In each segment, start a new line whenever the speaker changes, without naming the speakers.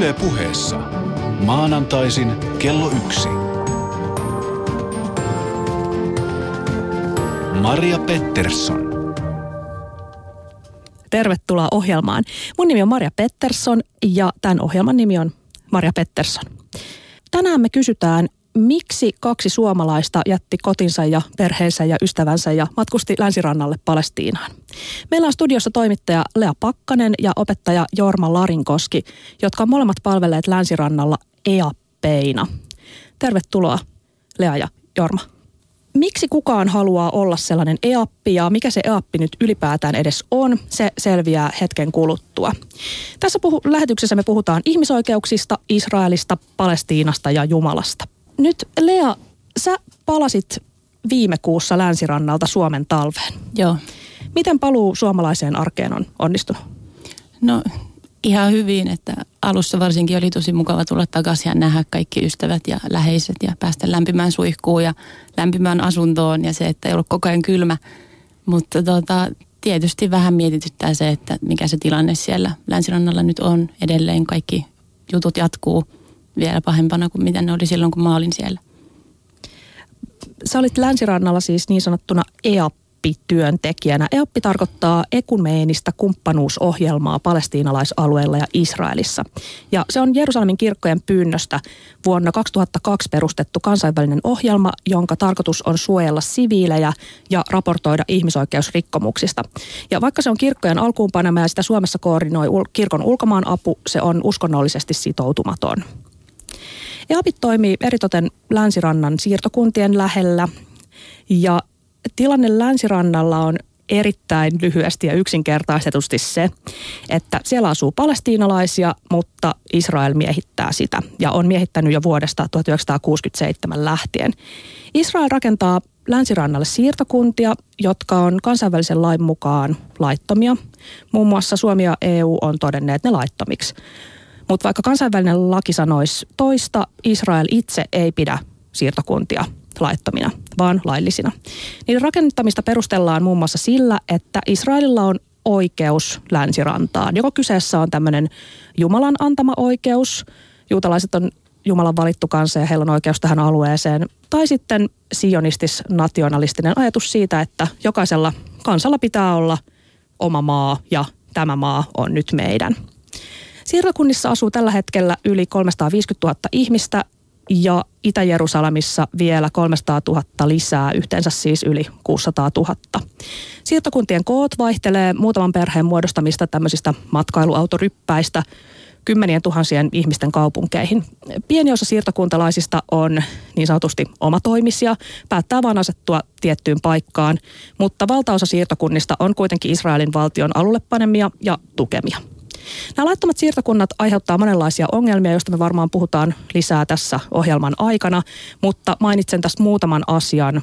Yle puheessa. Maanantaisin kello yksi. Maria Pettersson.
Tervetuloa ohjelmaan. Mun nimi on Maria Pettersson ja tämän ohjelman nimi on Maria Pettersson. Tänään me kysytään, miksi kaksi suomalaista jätti kotinsa ja perheensä ja ystävänsä ja matkusti länsirannalle Palestiinaan. Meillä on studiossa toimittaja Lea Pakkanen ja opettaja Jorma Larinkoski, jotka on molemmat palvelleet länsirannalla EAPeina. Tervetuloa Lea ja Jorma. Miksi kukaan haluaa olla sellainen EAPpi ja mikä se EAPpi nyt ylipäätään edes on, se selviää hetken kuluttua. Tässä puhu- lähetyksessä me puhutaan ihmisoikeuksista, Israelista, Palestiinasta ja Jumalasta. Nyt Lea, sä palasit viime kuussa länsirannalta Suomen talveen.
Joo.
Miten paluu suomalaiseen arkeen on onnistunut?
No ihan hyvin, että alussa varsinkin oli tosi mukava tulla takaisin ja nähdä kaikki ystävät ja läheiset ja päästä lämpimään suihkuun ja lämpimään asuntoon ja se, että ei ollut koko ajan kylmä. Mutta tota, tietysti vähän mietityttää se, että mikä se tilanne siellä länsirannalla nyt on. Edelleen kaikki jutut jatkuu vielä pahempana kuin mitä ne oli silloin, kun mä olin siellä.
Sä olit länsirannalla siis niin sanottuna EAPPI-työntekijänä. EAPPI tarkoittaa ekumeenista kumppanuusohjelmaa palestiinalaisalueilla ja Israelissa. Ja se on Jerusalemin kirkkojen pyynnöstä vuonna 2002 perustettu kansainvälinen ohjelma, jonka tarkoitus on suojella siviilejä ja raportoida ihmisoikeusrikkomuksista. Ja vaikka se on kirkkojen alkuunpanema ja sitä Suomessa koordinoi kirkon ulkomaan apu, se on uskonnollisesti sitoutumaton. EAPit toimii eritoten länsirannan siirtokuntien lähellä ja tilanne länsirannalla on erittäin lyhyesti ja yksinkertaistetusti se, että siellä asuu palestiinalaisia, mutta Israel miehittää sitä ja on miehittänyt jo vuodesta 1967 lähtien. Israel rakentaa länsirannalle siirtokuntia, jotka on kansainvälisen lain mukaan laittomia. Muun muassa Suomi ja EU on todenneet ne laittomiksi. Mutta vaikka kansainvälinen laki sanoisi toista, Israel itse ei pidä siirtokuntia laittomina, vaan laillisina. Niiden rakennuttamista perustellaan muun muassa sillä, että Israelilla on oikeus länsirantaan. Joko kyseessä on tämmöinen Jumalan antama oikeus, juutalaiset on Jumalan valittu kansa ja heillä on oikeus tähän alueeseen, tai sitten sionistis-nationalistinen ajatus siitä, että jokaisella kansalla pitää olla oma maa ja tämä maa on nyt meidän. Siirtokunnissa asuu tällä hetkellä yli 350 000 ihmistä ja Itä-Jerusalemissa vielä 300 000 lisää, yhteensä siis yli 600 000. Siirtokuntien koot vaihtelee muutaman perheen muodostamista tämmöisistä matkailuautoryppäistä kymmenien tuhansien ihmisten kaupunkeihin. Pieni osa siirtokuntalaisista on niin sanotusti omatoimisia, päättää vain asettua tiettyyn paikkaan, mutta valtaosa siirtokunnista on kuitenkin Israelin valtion alullepanemia ja tukemia. Nämä laittomat siirtokunnat aiheuttaa monenlaisia ongelmia, joista me varmaan puhutaan lisää tässä ohjelman aikana, mutta mainitsen tästä muutaman asian.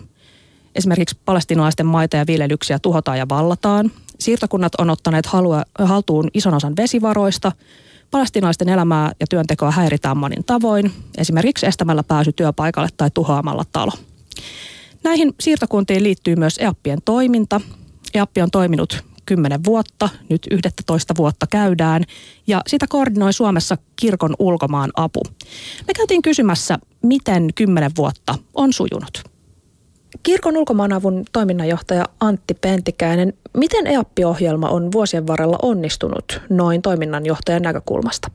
Esimerkiksi palestinalaisten maita ja viljelyksiä tuhotaan ja vallataan. Siirtokunnat on ottaneet halua, haltuun ison osan vesivaroista. Palestinalaisten elämää ja työntekoa häiritään monin tavoin, esimerkiksi estämällä pääsy työpaikalle tai tuhoamalla talo. Näihin siirtokuntiin liittyy myös EAPPien toiminta. EAPPI on toiminut 10 vuotta, nyt 11 vuotta käydään, ja sitä koordinoi Suomessa kirkon ulkomaan apu. Me käytiin kysymässä, miten 10 vuotta on sujunut. Kirkon ulkomaanavun toiminnanjohtaja Antti Pentikäinen, miten EAPPI-ohjelma on vuosien varrella onnistunut noin toiminnanjohtajan näkökulmasta?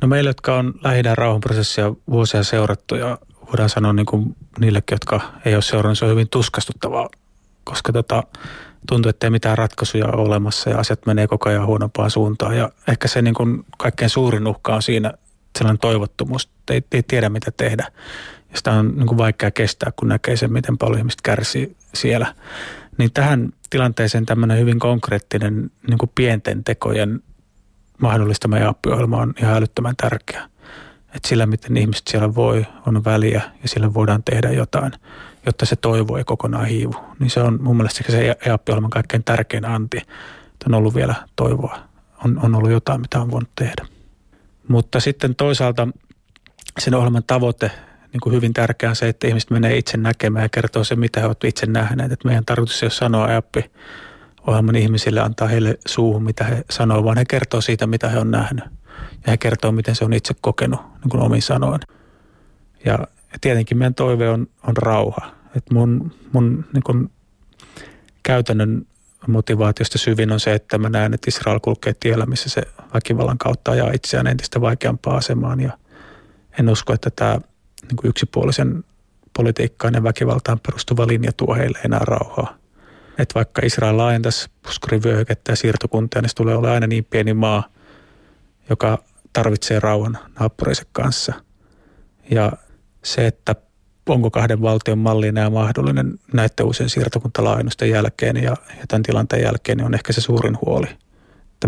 No meille, jotka on lähinnä rauhanprosessia vuosia seurattu ja voidaan sanoa niin kuin niillekin, jotka ei ole seurannut, se on hyvin tuskastuttavaa, koska tota, tuntuu, että ei mitään ratkaisuja ole olemassa ja asiat menee koko ajan huonompaan suuntaan. Ja ehkä se niin kuin kaikkein suurin uhka on siinä sellainen toivottomuus, että ei, ei tiedä mitä tehdä. Ja sitä on niin kuin vaikea kestää, kun näkee sen, miten paljon ihmiset kärsii siellä. Niin tähän tilanteeseen tämmöinen hyvin konkreettinen niin kuin pienten tekojen mahdollistama ja on ihan älyttömän tärkeä. Että sillä, miten ihmiset siellä voi, on väliä ja sillä voidaan tehdä jotain – jotta se toivo ei kokonaan hiivu. Niin se on mun mielestä se EAP-ohjelman kaikkein tärkein anti, että on ollut vielä toivoa. On, on ollut jotain, mitä on voinut tehdä. Mutta sitten toisaalta sen ohjelman tavoite, niin kuin hyvin tärkeä on se, että ihmiset menee itse näkemään ja kertoo se, mitä he ovat itse nähneet. Että meidän tarkoitus ei ole sanoa EAP ohjelman ihmisille, antaa heille suuhun, mitä he sanoo, vaan he kertoo siitä, mitä he on nähnyt. ja he kertoo, miten se on itse kokenut niin kuin omin sanoin. Ja tietenkin meidän toive on, on rauha. Et mun mun niin kuin käytännön motivaatiosta syvin on se, että mä näen, että Israel kulkee tiellä, missä se väkivallan kautta ajaa itseään entistä vaikeampaan asemaan. Ja en usko, että tämä niin yksipuolisen politiikkaan ja väkivaltaan perustuva linja tuo heille enää rauhaa. Että vaikka Israel laajentaisi puskurivyöhykettä ja siirtokuntia, niin se tulee olemaan aina niin pieni maa, joka tarvitsee rauhan naapurinsa kanssa. Ja se, että onko kahden valtion malli enää mahdollinen näiden uusien siirtokuntalaajennusten jälkeen ja, ja tämän tilanteen jälkeen, niin on ehkä se suurin huoli. Että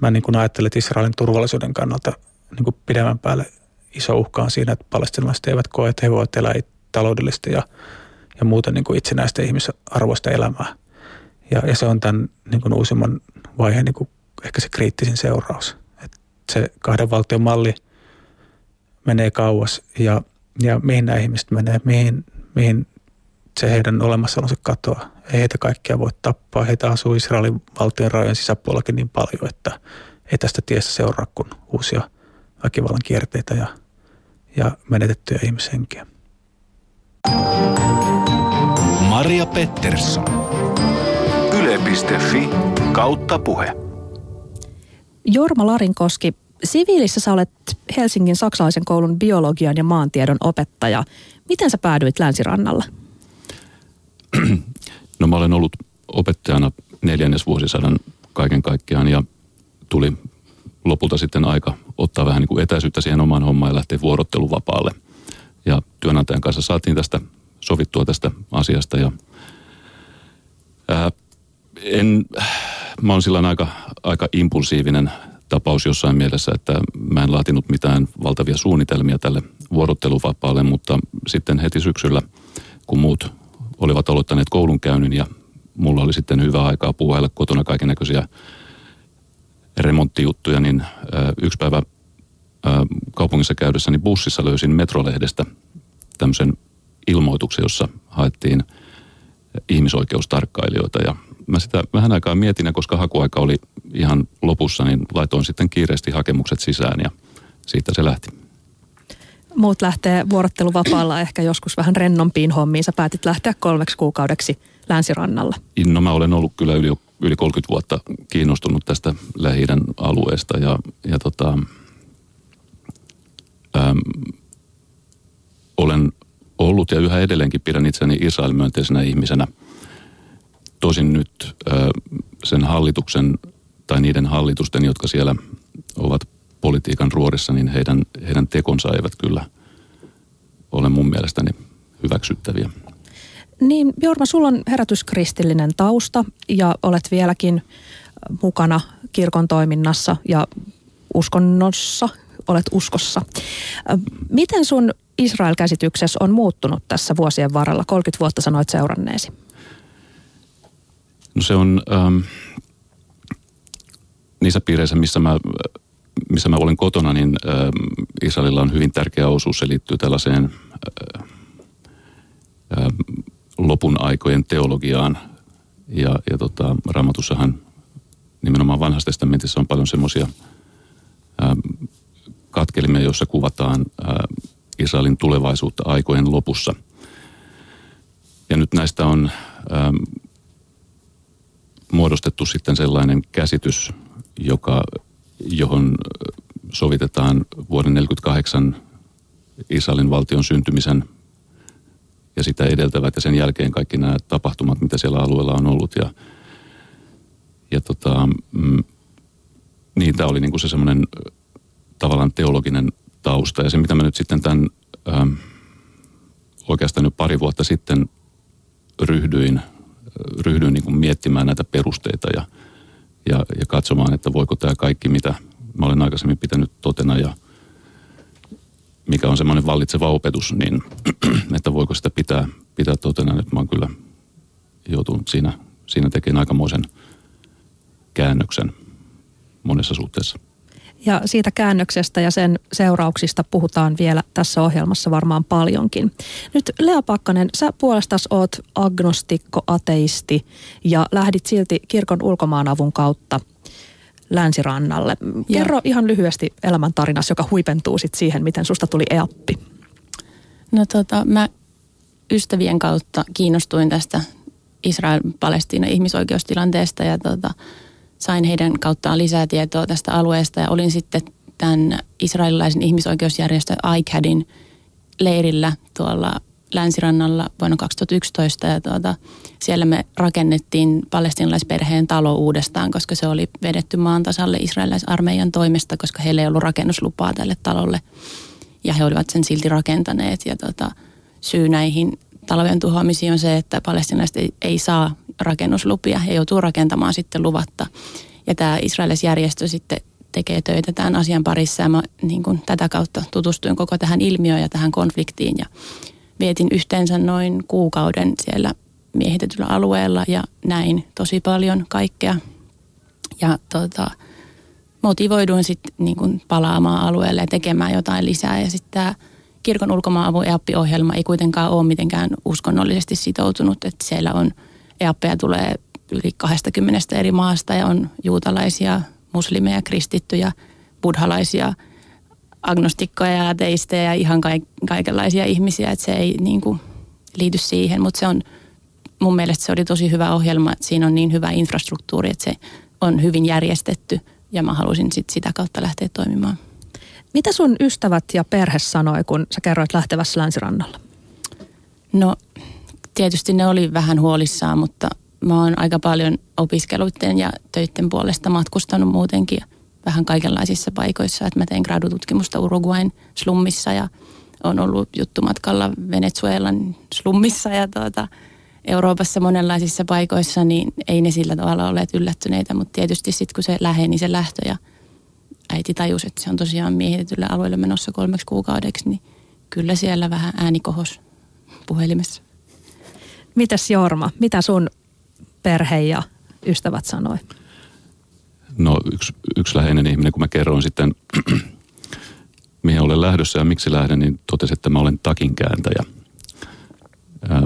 mä, niin kuin ajattelen, että Israelin turvallisuuden kannalta niin kuin pidemmän päälle iso uhka on siinä, että palestinalaiset eivät koe, että he voivat elää taloudellista ja, ja muuten niin kuin itsenäistä ihmisarvoista elämää. Ja, ja se on tämän niin kuin uusimman vaiheen niin kuin ehkä se kriittisin seuraus. Että se kahden valtion malli menee kauas ja, ja mihin nämä ihmiset menee, mihin, mihin se heidän olemassaolonsa katoaa. Ei heitä kaikkia voi tappaa. Heitä asuu Israelin valtion rajojen sisäpuolellakin niin paljon, että ei tästä tiestä seuraa kuin uusia väkivallan kierteitä ja, ja menetettyjä ihmishenkiä.
Maria Pettersson. Yle.fi kautta puhe.
Jorma Larinkoski, siviilissä sä olet Helsingin saksalaisen koulun biologian ja maantiedon opettaja. Miten sä päädyit Länsirannalla?
No mä olen ollut opettajana neljännesvuosisadan kaiken kaikkiaan ja tuli lopulta sitten aika ottaa vähän niin kuin etäisyyttä siihen omaan hommaan ja lähteä vuorotteluvapaalle. Ja työnantajan kanssa saatiin tästä sovittua tästä asiasta ja ää, en, mä oon sillä aika, aika impulsiivinen tapaus jossain mielessä, että mä en laatinut mitään valtavia suunnitelmia tälle vuorotteluvapaalle, mutta sitten heti syksyllä, kun muut olivat aloittaneet koulunkäynnin ja mulla oli sitten hyvä aikaa puuhailla kotona kaiken näköisiä remonttijuttuja, niin yksi päivä kaupungissa käydessäni bussissa löysin Metrolehdestä tämmöisen ilmoituksen, jossa haettiin ihmisoikeustarkkailijoita ja mä sitä vähän aikaa mietin, koska hakuaika oli ihan lopussa, niin laitoin sitten kiireesti hakemukset sisään ja siitä se lähti.
Muut lähtee vuorotteluvapaalla ehkä joskus vähän rennompiin hommiin. Sä päätit lähteä kolmeksi kuukaudeksi länsirannalla.
No mä olen ollut kyllä yli, yli 30 vuotta kiinnostunut tästä lähi alueesta ja, ja tota, äm, olen ollut ja yhä edelleenkin pidän itseni Israel-myönteisenä ihmisenä. Tosin nyt sen hallituksen tai niiden hallitusten, jotka siellä ovat politiikan ruorissa, niin heidän, heidän tekonsa eivät kyllä ole mun mielestäni hyväksyttäviä.
Niin, Jorma, sulla on herätyskristillinen tausta ja olet vieläkin mukana kirkon toiminnassa ja uskonnossa, olet uskossa. Miten sun Israel-käsityksessä on muuttunut tässä vuosien varrella? 30 vuotta sanoit seuranneesi.
No se on ähm, niissä piireissä, missä mä, missä mä olen kotona, niin ähm, Israelilla on hyvin tärkeä osuus. Se liittyy tällaiseen äh, äh, lopun aikojen teologiaan. Ja, ja tota, Raamatussahan nimenomaan vanhassa testamentissa on paljon semmoisia äh, katkelimia, joissa kuvataan äh, Israelin tulevaisuutta aikojen lopussa. Ja nyt näistä on ähm, muodostettu sitten sellainen käsitys, joka, johon sovitetaan vuoden 1948 Israelin valtion syntymisen ja sitä edeltävät ja sen jälkeen kaikki nämä tapahtumat, mitä siellä alueella on ollut. Ja, ja tota, mm, niin tämä oli niin kuin se semmoinen tavallaan teologinen tausta. Ja se, mitä mä nyt sitten tämän ähm, oikeastaan nyt pari vuotta sitten ryhdyin, ryhdyin niin kuin miettimään näitä perusteita ja, ja, ja katsomaan, että voiko tämä kaikki, mitä mä olen aikaisemmin pitänyt totena ja mikä on semmoinen vallitseva opetus, niin että voiko sitä pitää, pitää totena. Nyt mä oon kyllä joutunut siinä, siinä tekemään aikamoisen käännöksen monessa suhteessa.
Ja siitä käännöksestä ja sen seurauksista puhutaan vielä tässä ohjelmassa varmaan paljonkin. Nyt Lea Pakkanen, sä puolestas oot agnostikko, ateisti ja lähdit silti kirkon ulkomaanavun kautta Länsirannalle. Kerro ja. ihan lyhyesti elämäntarinasi, joka huipentuu sit siihen, miten susta tuli EAPPI.
No tota, mä ystävien kautta kiinnostuin tästä Israel-Palestiina ihmisoikeustilanteesta ja tota, sain heidän kauttaan lisää tietoa tästä alueesta ja olin sitten tämän israelilaisen ihmisoikeusjärjestö ICADin leirillä tuolla länsirannalla vuonna 2011 ja tuota, siellä me rakennettiin palestinalaisperheen talo uudestaan, koska se oli vedetty maan tasalle israelilaisarmeijan toimesta, koska heillä ei ollut rakennuslupaa tälle talolle. Ja he olivat sen silti rakentaneet ja tuota, syy näihin talojen tuhoamisiin on se, että palestinalaiset ei, ei saa rakennuslupia. He joutuu rakentamaan sitten luvatta. Ja tämä israelisjärjestö sitten tekee töitä tämän asian parissa ja mä niin kuin tätä kautta tutustuin koko tähän ilmiöön ja tähän konfliktiin ja vietin yhteensä noin kuukauden siellä miehitetyllä alueella ja näin tosi paljon kaikkea. Ja tota, motivoiduin sitten niin palaamaan alueelle ja tekemään jotain lisää ja sitten tämä kirkon ulkomaanavun EAPPI-ohjelma ei kuitenkaan ole mitenkään uskonnollisesti sitoutunut, että siellä on EAPPeja tulee yli 20 eri maasta ja on juutalaisia, muslimeja, kristittyjä, buddhalaisia, agnostikkoja ja ateisteja ja ihan kaikenlaisia ihmisiä, että se ei niin kuin liity siihen, mutta se on mun mielestä se oli tosi hyvä ohjelma, että siinä on niin hyvä infrastruktuuri, että se on hyvin järjestetty ja mä halusin sit sitä kautta lähteä toimimaan.
Mitä sun ystävät ja perhe sanoi, kun sä kerroit lähtevässä länsirannalla?
No tietysti ne oli vähän huolissaan, mutta mä oon aika paljon opiskeluiden ja töiden puolesta matkustanut muutenkin vähän kaikenlaisissa paikoissa. Että mä tein gradututkimusta Uruguain slummissa ja on ollut juttumatkalla Venezuelan slummissa ja tuota, Euroopassa monenlaisissa paikoissa, niin ei ne sillä tavalla olleet yllättyneitä, mutta tietysti sitten kun se läheni se lähtö ja äiti tajusi, että se on tosiaan miehitetylle alueelle menossa kolmeksi kuukaudeksi, niin kyllä siellä vähän ääni kohos puhelimessa.
Mitäs Jorma, mitä sun perhe ja ystävät sanoi?
No yksi, yksi läheinen ihminen, kun mä kerroin sitten, mihin olen lähdössä ja miksi lähden, niin totesi, että mä olen takinkääntäjä. Ää,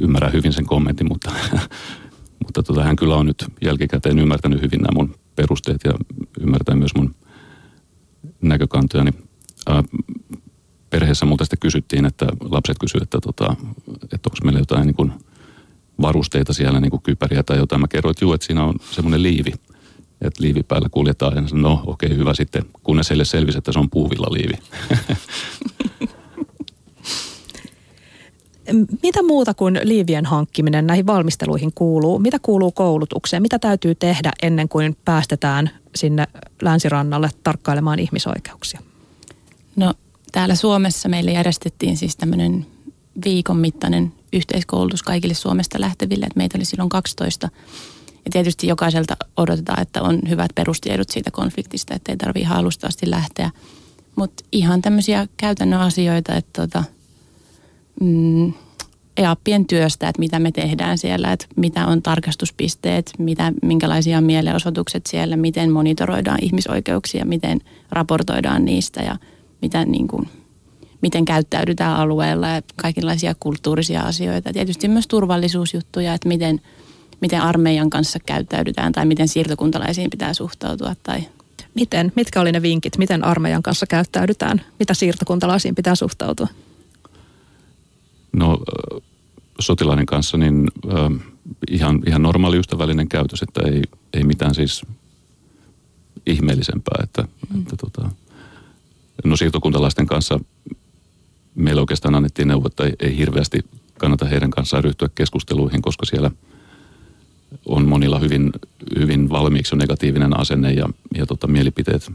ymmärrän hyvin sen kommentin, mutta, mutta tota, hän kyllä on nyt jälkikäteen ymmärtänyt hyvin nämä mun perusteet ja ymmärtää myös mun näkökantoja. Niin, ää, perheessä muuten sitten kysyttiin, että lapset kysyivät, että, tota, että onko meillä jotain niin kuin varusteita siellä, niin kuin kypäriä tai jotain. Mä kerroin, että juu, että siinä on semmoinen liivi, että liivi päällä kuljetaan. Ja sanoin, no okei, okay, hyvä sitten, kunnes heille selvisi, että se on puuvilla liivi.
Mitä muuta kuin liivien hankkiminen näihin valmisteluihin kuuluu? Mitä kuuluu koulutukseen? Mitä täytyy tehdä ennen kuin päästetään sinne länsirannalle tarkkailemaan ihmisoikeuksia?
No täällä Suomessa meille järjestettiin siis tämmöinen viikon mittainen yhteiskoulutus kaikille Suomesta lähteville, että meitä oli silloin 12. Ja tietysti jokaiselta odotetaan, että on hyvät perustiedot siitä konfliktista, että ei tarvitse ihan alusta asti lähteä. Mutta ihan tämmöisiä käytännön asioita, että tota, mm, EAPien työstä, että mitä me tehdään siellä, että mitä on tarkastuspisteet, mitä, minkälaisia mielenosoitukset siellä, miten monitoroidaan ihmisoikeuksia, miten raportoidaan niistä ja mitä niin kuin, miten käyttäydytään alueella ja kaikenlaisia kulttuurisia asioita. Tietysti myös turvallisuusjuttuja, että miten, miten armeijan kanssa käyttäydytään tai miten siirtokuntalaisiin pitää suhtautua. Tai...
Miten? Mitkä oli ne vinkit? Miten armeijan kanssa käyttäydytään? Mitä siirtokuntalaisiin pitää suhtautua?
No sotilaiden kanssa niin äh, ihan, ihan normaali ystävällinen käytös, että ei, ei mitään siis ihmeellisempää. Että, mm. että tota, no siirtokuntalaisten kanssa meillä oikeastaan annettiin neuvo, että ei, ei hirveästi kannata heidän kanssaan ryhtyä keskusteluihin, koska siellä on monilla hyvin, hyvin valmiiksi negatiivinen asenne ja, ja tota, mielipiteet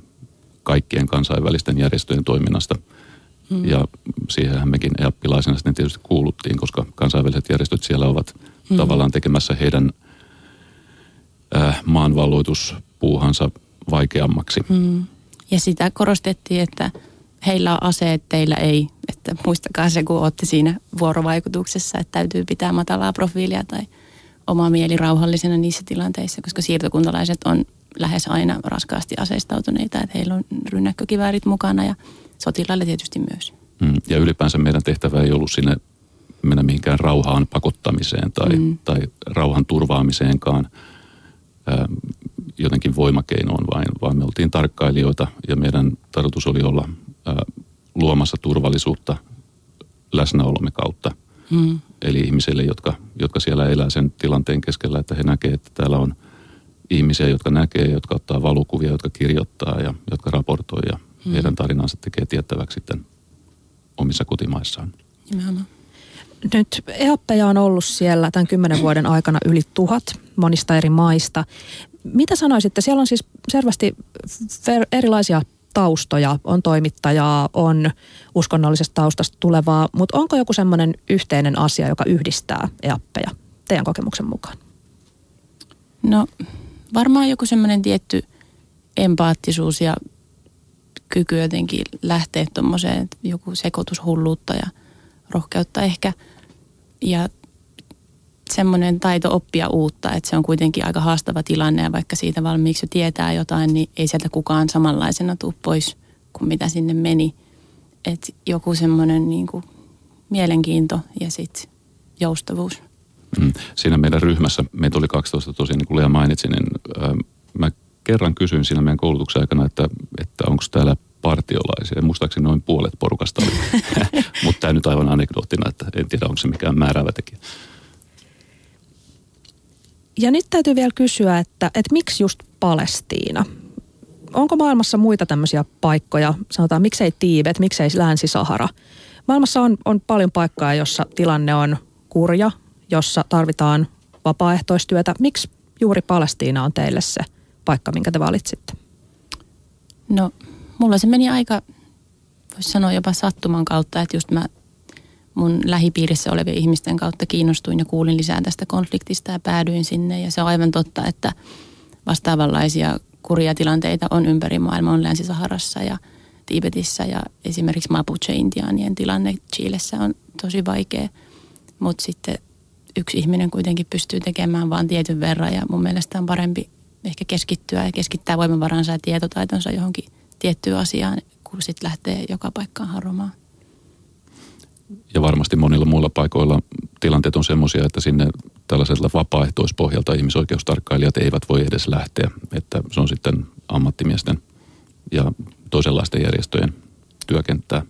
kaikkien kansainvälisten järjestöjen toiminnasta – Mm. Ja siihenhän mekin EAPpilaisena sitten tietysti kuuluttiin, koska kansainväliset järjestöt siellä ovat mm. tavallaan tekemässä heidän äh, maanvalloituspuuhansa vaikeammaksi. Mm.
Ja sitä korostettiin, että heillä on aseet, teillä ei. Että muistakaa se, kun olette siinä vuorovaikutuksessa, että täytyy pitää matalaa profiilia tai oma mieli rauhallisena niissä tilanteissa, koska siirtokuntalaiset on lähes aina raskaasti aseistautuneita, että heillä on rynnäkkökiväärit mukana ja sotilaille tietysti myös.
Mm, ja ylipäänsä meidän tehtävä ei ollut sinne mennä mihinkään rauhaan pakottamiseen tai, mm. tai rauhan turvaamiseenkaan. Jotenkin voimakeinoon, vaan, vaan me oltiin tarkkailijoita ja meidän tarkoitus oli olla ää, luomassa turvallisuutta läsnäolomme kautta. Mm. Eli ihmisille, jotka, jotka siellä elää sen tilanteen keskellä, että he näkevät, että täällä on ihmisiä, jotka näkee, jotka ottaa valokuvia, jotka kirjoittaa ja jotka raportoi ja mm. heidän tarinansa tekee tiettäväksi sitten omissa kotimaissaan.
Nimenomaan. Nyt EAPPeja on ollut siellä tämän kymmenen vuoden aikana yli tuhat monista eri maista. Mitä sanoisitte? Siellä on siis selvästi erilaisia taustoja, on toimittajaa, on uskonnollisesta taustasta tulevaa, mutta onko joku semmoinen yhteinen asia, joka yhdistää EAPPeja teidän kokemuksen mukaan?
No varmaan joku semmoinen tietty empaattisuus ja kyky jotenkin lähteä tuommoiseen joku sekoitushulluutta ja rohkeutta ehkä. Ja semmoinen taito oppia uutta, että se on kuitenkin aika haastava tilanne ja vaikka siitä valmiiksi jo tietää jotain, niin ei sieltä kukaan samanlaisena tule pois kuin mitä sinne meni. Että joku semmoinen niin kuin mielenkiinto ja sitten joustavuus.
Mm. Siinä meidän ryhmässä, meitä oli 12 tosiaan, niin kuin Lea mainitsi, niin äh, mä kerran kysyin siinä meidän koulutuksen aikana, että, että onko täällä partiolaisia. Muistaakseni noin puolet porukasta oli. Mutta tämä nyt aivan anekdoottina, että en tiedä, onko se mikään määräävä tekijä.
Ja nyt täytyy vielä kysyä, että, että miksi just Palestiina? Onko maailmassa muita tämmöisiä paikkoja, sanotaan miksei Tiibet, miksei Länsi-Sahara? Maailmassa on, on paljon paikkaa, jossa tilanne on kurja, jossa tarvitaan vapaaehtoistyötä. Miksi juuri Palestiina on teille se paikka, minkä te valitsitte?
No, mulla se meni aika, voisi sanoa jopa sattuman kautta, että just mä mun lähipiirissä olevien ihmisten kautta kiinnostuin ja kuulin lisää tästä konfliktista ja päädyin sinne. Ja se on aivan totta, että vastaavanlaisia kurja tilanteita on ympäri maailmaa, on Länsi-Saharassa ja Tiibetissä ja esimerkiksi Mapuche-intiaanien tilanne Chiilessä on tosi vaikea. Mutta sitten yksi ihminen kuitenkin pystyy tekemään vain tietyn verran ja mun mielestä on parempi ehkä keskittyä ja keskittää voimavaransa ja tietotaitonsa johonkin tiettyyn asiaan, kun sitten lähtee joka paikkaan haromaan
ja varmasti monilla muilla paikoilla tilanteet on sellaisia, että sinne tällaisella vapaaehtoispohjalta ihmisoikeustarkkailijat eivät voi edes lähteä. Että se on sitten ammattimiesten ja toisenlaisten järjestöjen työkenttää.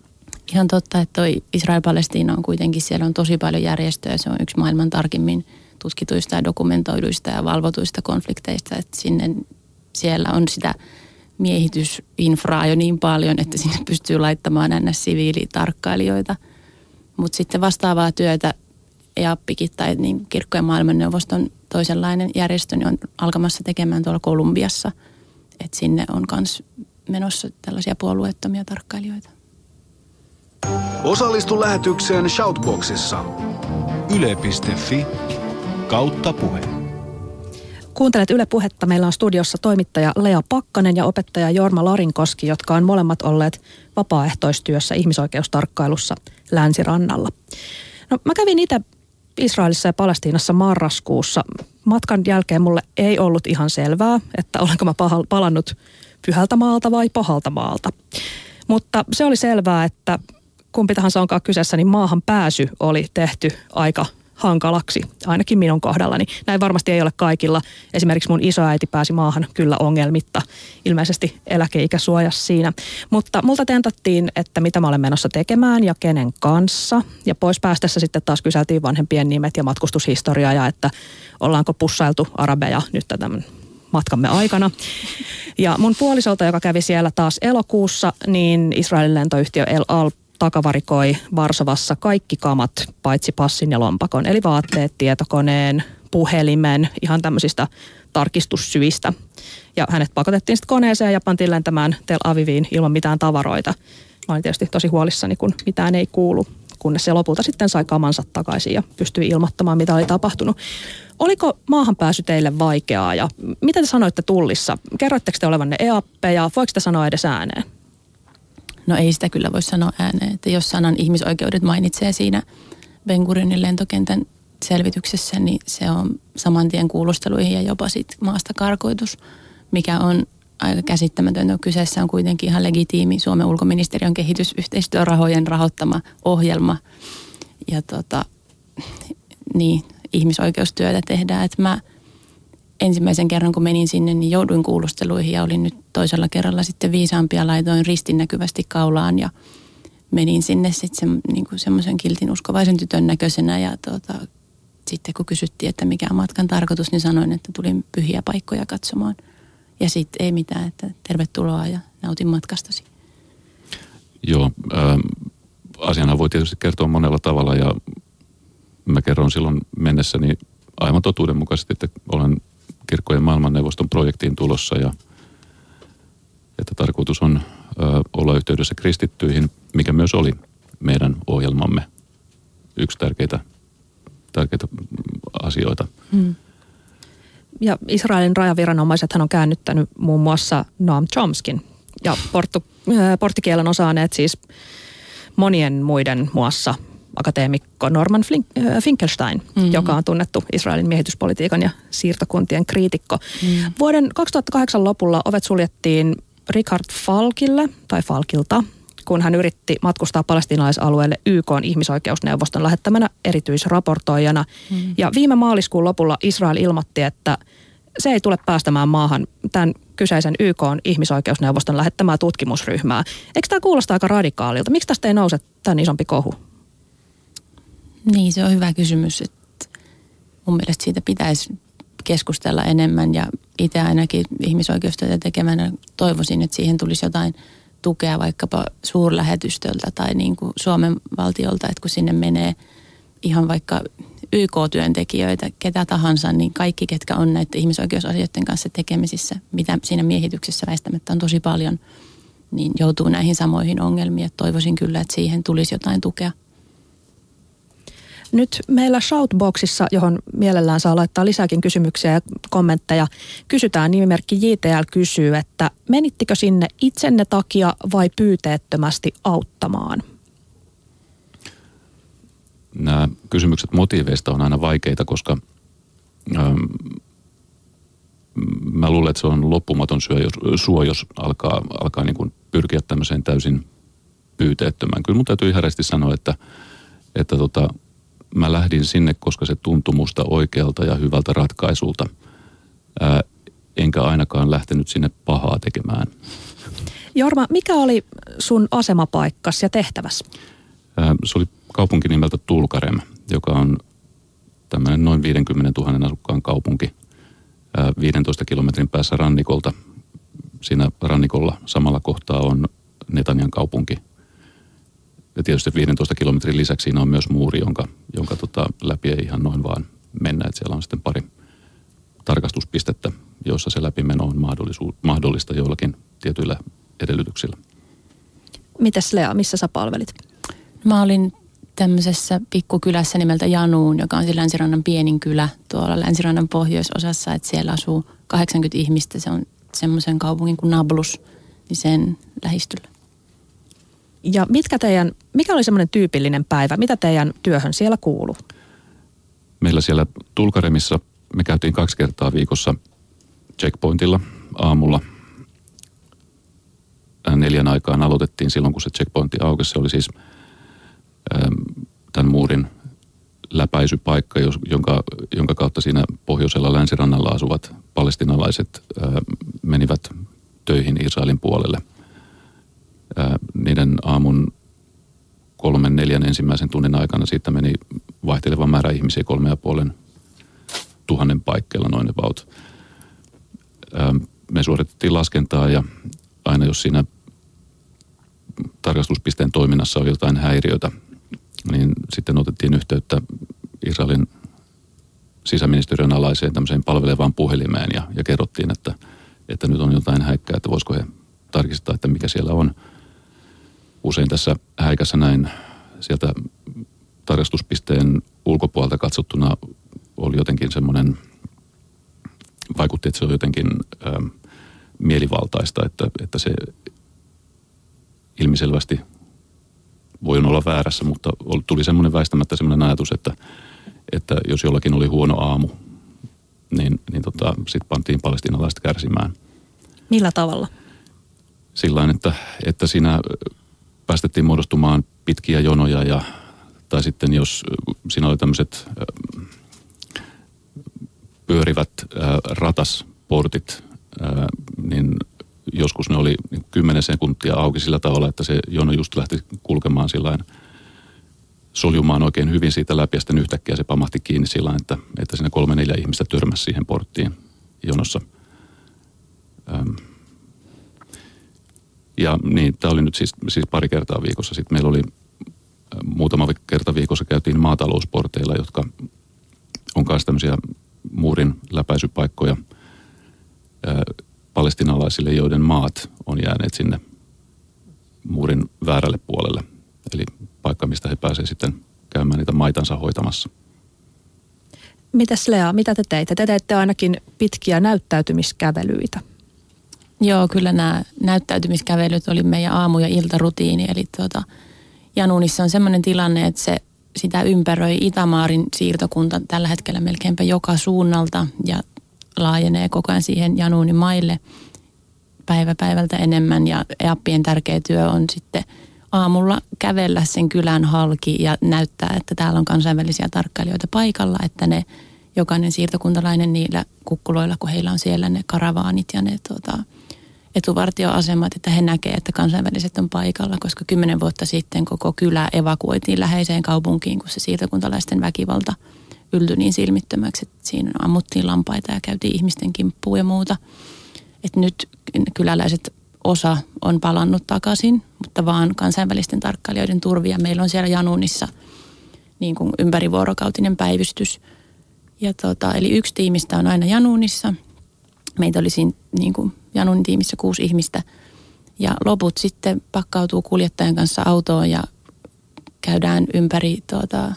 Ihan totta, että toi Israel-Palestiina on kuitenkin, siellä on tosi paljon järjestöjä. Se on yksi maailman tarkimmin tutkituista ja dokumentoiduista ja valvotuista konflikteista. Että sinne, siellä on sitä miehitysinfraa jo niin paljon, että sinne pystyy laittamaan ns. siviilitarkkailijoita – mutta sitten vastaavaa työtä EAPPikin tai niin kirkkojen maailmanneuvoston toisenlainen järjestö niin on alkamassa tekemään tuolla Kolumbiassa. Että sinne on myös menossa tällaisia puolueettomia tarkkailijoita.
Osallistu lähetykseen Shoutboxissa. Yle.fi kautta puhe.
Kuuntelet Yle Puhetta. Meillä on studiossa toimittaja Lea Pakkanen ja opettaja Jorma Larinkoski, jotka on molemmat olleet vapaaehtoistyössä ihmisoikeustarkkailussa länsirannalla. No, mä kävin itse Israelissa ja Palestiinassa marraskuussa. Matkan jälkeen mulle ei ollut ihan selvää, että olenko mä palannut pyhältä maalta vai pahalta maalta. Mutta se oli selvää, että kumpi tahansa onkaan kyseessä, niin maahan pääsy oli tehty aika hankalaksi, ainakin minun kohdallani. Näin varmasti ei ole kaikilla. Esimerkiksi mun isoäiti pääsi maahan kyllä ongelmitta, ilmeisesti eläkeikä suojasi siinä. Mutta multa tentattiin, että mitä mä olen menossa tekemään ja kenen kanssa. Ja pois päästessä sitten taas kyseltiin vanhempien nimet ja matkustushistoriaa ja että ollaanko pussailtu arabeja nyt tämän matkamme aikana. Ja mun puolisolta, joka kävi siellä taas elokuussa, niin Israelin lentoyhtiö El Al takavarikoi Varsovassa kaikki kamat paitsi passin ja lompakon, eli vaatteet, tietokoneen, puhelimen, ihan tämmöisistä tarkistussyistä. Ja hänet pakotettiin sitten koneeseen ja pantiin lentämään Tel Aviviin ilman mitään tavaroita. Mä olin tietysti tosi huolissani, kun mitään ei kuulu, kunnes se lopulta sitten sai kamansa takaisin ja pystyi ilmoittamaan, mitä oli tapahtunut. Oliko maahan pääsy teille vaikeaa ja mitä te sanoitte tullissa? Kerroitteko te olevanne EAPPeja? Voiko te sanoa edes ääneen?
No ei sitä kyllä voi sanoa ääneen, että jos sanan ihmisoikeudet mainitsee siinä Ben Gurionin lentokentän selvityksessä, niin se on saman tien kuulusteluihin ja jopa sit maasta karkoitus, mikä on aika käsittämätöntä. Kyseessä on kuitenkin ihan legitiimi Suomen ulkoministeriön kehitysyhteistyörahojen rahoittama ohjelma. Ja tota, niin, ihmisoikeustyötä tehdään. Että mä ensimmäisen kerran kun menin sinne, niin jouduin kuulusteluihin ja olin nyt toisella kerralla sitten viisaampia. Laitoin ristin näkyvästi kaulaan ja menin sinne sitten se, niin semmoisen kiltin uskovaisen tytön näköisenä ja tuota, sitten kun kysyttiin, että mikä on matkan tarkoitus, niin sanoin, että tulin pyhiä paikkoja katsomaan. Ja sitten ei mitään, että tervetuloa ja nautin matkastasi.
Joo, äh, asiana voi tietysti kertoa monella tavalla ja mä kerron silloin mennessäni aivan totuudenmukaisesti, että olen kirkkojen maailmanneuvoston projektiin tulossa ja että tarkoitus on ö, olla yhteydessä kristittyihin, mikä myös oli meidän ohjelmamme yksi tärkeitä, tärkeitä asioita. Hmm.
Ja Israelin rajaviranomaiset on käännyttänyt muun muassa Noam Chomskin ja portu, äh, porttikielen osaaneet siis monien muiden muassa akateemikko Norman äh, Finkelstein, mm-hmm. joka on tunnettu Israelin miehityspolitiikan ja siirtokuntien kriitikko. Mm. Vuoden 2008 lopulla ovet suljettiin Richard Falkille tai Falkilta, kun hän yritti matkustaa palestinalaisalueelle YK ihmisoikeusneuvoston lähettämänä erityisraportoijana. Mm. Ja viime maaliskuun lopulla Israel ilmoitti, että se ei tule päästämään maahan tämän kyseisen YK ihmisoikeusneuvoston lähettämää tutkimusryhmää. Eikö tämä kuulosta aika radikaalilta? Miksi tästä ei nouse tämän isompi kohu?
Niin, se on hyvä kysymys. Että mun mielestä siitä pitäisi keskustella enemmän ja itse ainakin ihmisoikeustyötä tekemänä toivoisin, että siihen tulisi jotain tukea vaikkapa suurlähetystöltä tai niin kuin Suomen valtiolta, että kun sinne menee ihan vaikka YK-työntekijöitä, ketä tahansa, niin kaikki, ketkä on näiden ihmisoikeusasioiden kanssa tekemisissä, mitä siinä miehityksessä väistämättä on tosi paljon, niin joutuu näihin samoihin ongelmiin. Toivoisin kyllä, että siihen tulisi jotain tukea.
Nyt meillä Shoutboxissa, johon mielellään saa laittaa lisääkin kysymyksiä ja kommentteja, kysytään nimimerkki JTL kysyy, että menittikö sinne itsenne takia vai pyyteettömästi auttamaan?
Nämä kysymykset motiiveista on aina vaikeita, koska ähm, mä luulen, että se on loppumaton syö, jos, suo, jos alkaa, alkaa niin kuin pyrkiä tämmöiseen täysin pyyteettömään. Kyllä mun täytyy ihan sanoa, että, että tota, mä lähdin sinne, koska se tuntui musta oikealta ja hyvältä ratkaisulta. Ää, enkä ainakaan lähtenyt sinne pahaa tekemään.
Jorma, mikä oli sun asemapaikkas ja tehtäväs?
Ää, se oli kaupunki nimeltä Tulkarem, joka on tämmöinen noin 50 000 asukkaan kaupunki ää, 15 kilometrin päässä rannikolta. Siinä rannikolla samalla kohtaa on Netanian kaupunki, ja tietysti 15 kilometrin lisäksi siinä on myös muuri, jonka, jonka tota, läpi ei ihan noin vaan mennä. Että siellä on sitten pari tarkastuspistettä, joissa se läpimeno on mahdollista joillakin tietyillä edellytyksillä.
Mitäs Lea, missä sä palvelit?
Mä olin tämmöisessä pikkukylässä nimeltä Januun, joka on se Länsirannan pienin kylä tuolla Länsirannan pohjoisosassa, että siellä asuu 80 ihmistä. Se on semmoisen kaupungin kuin Nablus, niin sen lähistöllä.
Ja mitkä teidän, mikä oli semmoinen tyypillinen päivä? Mitä teidän työhön siellä kuuluu?
Meillä siellä Tulkaremissa me käytiin kaksi kertaa viikossa checkpointilla aamulla. Neljän aikaan aloitettiin silloin, kun se checkpointti aukesi. Se oli siis tämän muurin läpäisypaikka, jonka, jonka kautta siinä pohjoisella länsirannalla asuvat palestinalaiset menivät töihin Israelin puolelle – niiden aamun kolmen, neljän ensimmäisen tunnin aikana siitä meni vaihteleva määrä ihmisiä kolme ja puolen tuhannen paikkeilla noin about. Me suoritettiin laskentaa ja aina jos siinä tarkastuspisteen toiminnassa oli jotain häiriötä, niin sitten otettiin yhteyttä Israelin sisäministeriön alaiseen tämmöiseen palvelevaan puhelimeen ja, ja kerrottiin, että, että nyt on jotain häikkää, että voisiko he tarkistaa, että mikä siellä on – usein tässä häikässä näin sieltä tarkastuspisteen ulkopuolelta katsottuna oli jotenkin semmoinen, vaikutti, että se on jotenkin ä, ähm, mielivaltaista, että, että se ilmiselvästi voi olla väärässä, mutta tuli semmoinen väistämättä semmoinen ajatus, että, että jos jollakin oli huono aamu, niin, niin tota, sitten pantiin palestinalaiset kärsimään.
Millä tavalla?
Sillä että, että siinä päästettiin muodostumaan pitkiä jonoja ja, tai sitten jos siinä oli tämmöiset pyörivät ratasportit, niin joskus ne oli niin kymmenen sekuntia auki sillä tavalla, että se jono just lähti kulkemaan sillä soljumaan oikein hyvin siitä läpi ja sitten yhtäkkiä se pamahti kiinni sillä että, että siinä kolme neljä ihmistä törmäsi siihen porttiin jonossa. Ähm. Ja niin, tämä oli nyt siis, siis pari kertaa viikossa. Sitten meillä oli muutama kerta viikossa käytiin maatalousporteilla, jotka on myös tämmöisiä muurin läpäisypaikkoja palestinalaisille, joiden maat on jääneet sinne muurin väärälle puolelle. Eli paikka, mistä he pääsevät sitten käymään niitä maitansa hoitamassa.
Mitäs Lea, mitä te teitte? Te teitte ainakin pitkiä näyttäytymiskävelyitä.
Joo, kyllä nämä näyttäytymiskävelyt oli meidän aamu- ja iltarutiini. Eli tuota, Janunissa on sellainen tilanne, että se sitä ympäröi Itämaarin siirtokunta tällä hetkellä melkeinpä joka suunnalta ja laajenee koko ajan siihen Januunin maille päivä päivältä enemmän ja EAPien tärkeä työ on sitten aamulla kävellä sen kylän halki ja näyttää, että täällä on kansainvälisiä tarkkailijoita paikalla, että ne jokainen siirtokuntalainen niillä kukkuloilla, kun heillä on siellä ne karavaanit ja ne tota, etuvartioasemat, että he näkevät, että kansainväliset on paikalla, koska kymmenen vuotta sitten koko kylä evakuoitiin läheiseen kaupunkiin, kun se siirtokuntalaisten väkivalta yltyi niin silmittömäksi, että siinä ammuttiin lampaita ja käytiin ihmisten kimppuun ja muuta. Et nyt kyläläiset osa on palannut takaisin, mutta vaan kansainvälisten tarkkailijoiden turvia. Meillä on siellä Janunissa niin kuin ympärivuorokautinen päivystys. Ja tota, eli yksi tiimistä on aina Janunissa. Meitä oli siinä niin kuin Janun tiimissä kuusi ihmistä. Ja loput sitten pakkautuu kuljettajan kanssa autoon ja käydään ympäri tuota,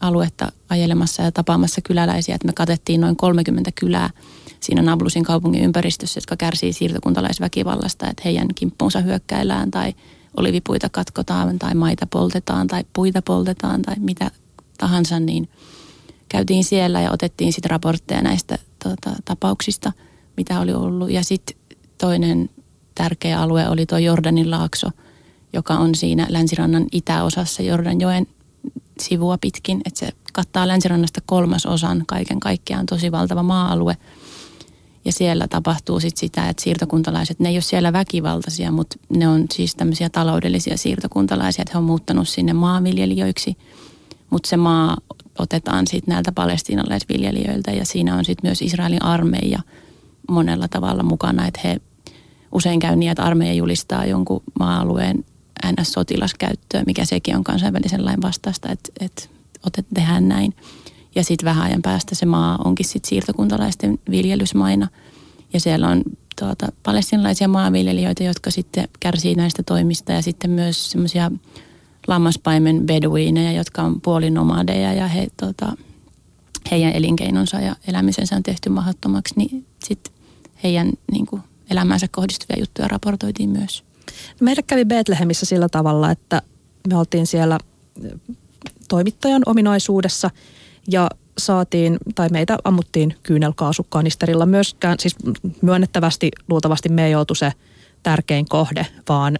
aluetta ajelemassa ja tapaamassa kyläläisiä. Että me katettiin noin 30 kylää siinä Nablusin kaupungin ympäristössä, jotka kärsii siirtokuntalaisväkivallasta, että heidän kimppuunsa hyökkäillään tai olivipuita katkotaan tai maita poltetaan tai puita poltetaan tai mitä tahansa, niin käytiin siellä ja otettiin sitten raportteja näistä tota, tapauksista, mitä oli ollut. Ja sitten toinen tärkeä alue oli tuo Jordanin laakso, joka on siinä länsirannan itäosassa Jordanjoen sivua pitkin, että se kattaa länsirannasta kolmasosan kaiken kaikkiaan, tosi valtava maa-alue. Ja siellä tapahtuu sit sitä, että siirtokuntalaiset, ne ei ole siellä väkivaltaisia, mutta ne on siis tämmöisiä taloudellisia siirtokuntalaisia, että he on muuttanut sinne maanviljelijöiksi. Mutta se maa otetaan sitten näiltä palestiinalaisviljelijöiltä ja siinä on sitten myös Israelin armeija monella tavalla mukana, että he usein käy niin, että armeija julistaa jonkun maa-alueen NS-sotilaskäyttöä, mikä sekin on kansainvälisen lain vastaista, että, että otet, tehdään näin. Ja sitten vähän ajan päästä se maa onkin sitten siirtokuntalaisten viljelysmaina. Ja siellä on tuota, palestinalaisia maanviljelijöitä, jotka sitten kärsii näistä toimista ja sitten myös semmoisia lammaspaimen beduineja, jotka on puolinomadeja ja he, tuota, heidän elinkeinonsa ja elämisensä on tehty mahdottomaksi, niin sitten heidän niin kuin, elämäänsä kohdistuvia juttuja raportoitiin myös.
Meille kävi Bethlehemissä sillä tavalla, että me oltiin siellä toimittajan ominaisuudessa ja saatiin, tai meitä ammuttiin kyynelkaasukanisterilla myöskään, siis myönnettävästi luultavasti me ei oltu se tärkein kohde, vaan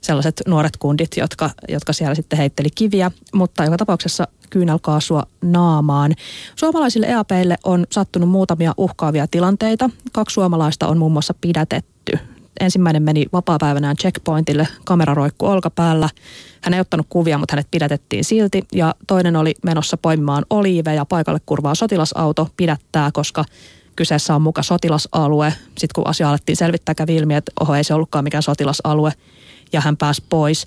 sellaiset nuoret kundit, jotka, jotka siellä sitten heitteli kiviä, mutta joka tapauksessa kyynelkaasua naamaan. Suomalaisille EAPille on sattunut muutamia uhkaavia tilanteita. Kaksi suomalaista on muun muassa pidätetty ensimmäinen meni vapaa-päivänään checkpointille, kamera roikku olkapäällä. Hän ei ottanut kuvia, mutta hänet pidätettiin silti. Ja toinen oli menossa poimimaan oliiveja, paikalle kurvaa sotilasauto pidättää, koska kyseessä on muka sotilasalue. Sitten kun asia alettiin selvittää, kävi ilmi, että oho, ei se ollutkaan mikään sotilasalue, ja hän pääsi pois.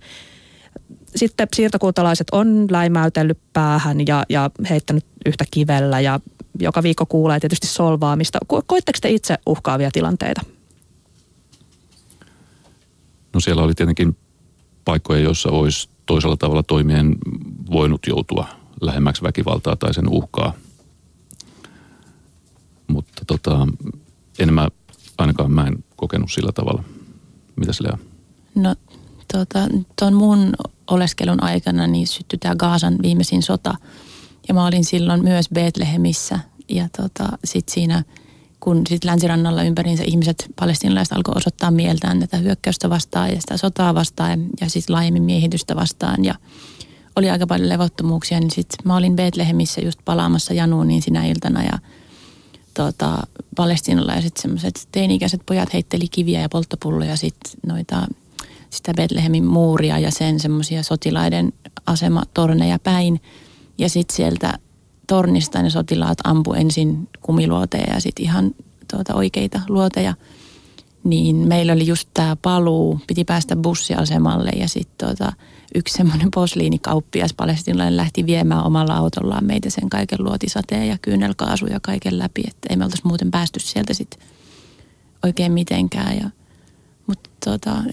Sitten siirtokuntalaiset on läimäytellyt päähän ja, ja heittänyt yhtä kivellä ja joka viikko kuulee tietysti solvaamista. Koitteko te itse uhkaavia tilanteita?
No siellä oli tietenkin paikkoja, joissa olisi toisella tavalla toimien voinut joutua lähemmäksi väkivaltaa tai sen uhkaa. Mutta tota, en mä, ainakaan mä en kokenut sillä tavalla. Mitäs Lea?
No tota, tuon mun oleskelun aikana niin syttyi tämä Gaasan viimeisin sota. Ja mä olin silloin myös Betlehemissä. Ja tota, sitten siinä – kun sitten länsirannalla ympäriinsä ihmiset, palestinalaiset alkoi osoittaa mieltään tätä hyökkäystä vastaan ja sitä sotaa vastaan ja, ja sitten laajemmin miehitystä vastaan ja oli aika paljon levottomuuksia, niin sitten mä olin Betlehemissä just palaamassa Januuniin sinä iltana ja tota, palestinalaiset semmoiset teini-ikäiset pojat heitteli kiviä ja polttopulloja sit noita, sitä Betlehemin muuria ja sen semmoisia sotilaiden asematorneja päin. Ja sitten sieltä tornista ne sotilaat ampu ensin kumiluoteja ja sitten ihan tuota, oikeita luoteja. Niin meillä oli just tämä paluu, piti päästä bussiasemalle ja sitten tuota, yksi semmoinen posliinikauppias palestinalainen lähti viemään omalla autollaan meitä sen kaiken luotisateen ja kyynelkaasu ja kaiken läpi, että ei me oltaisi muuten päästy sieltä sitten oikein mitenkään. Ja, mutta tota,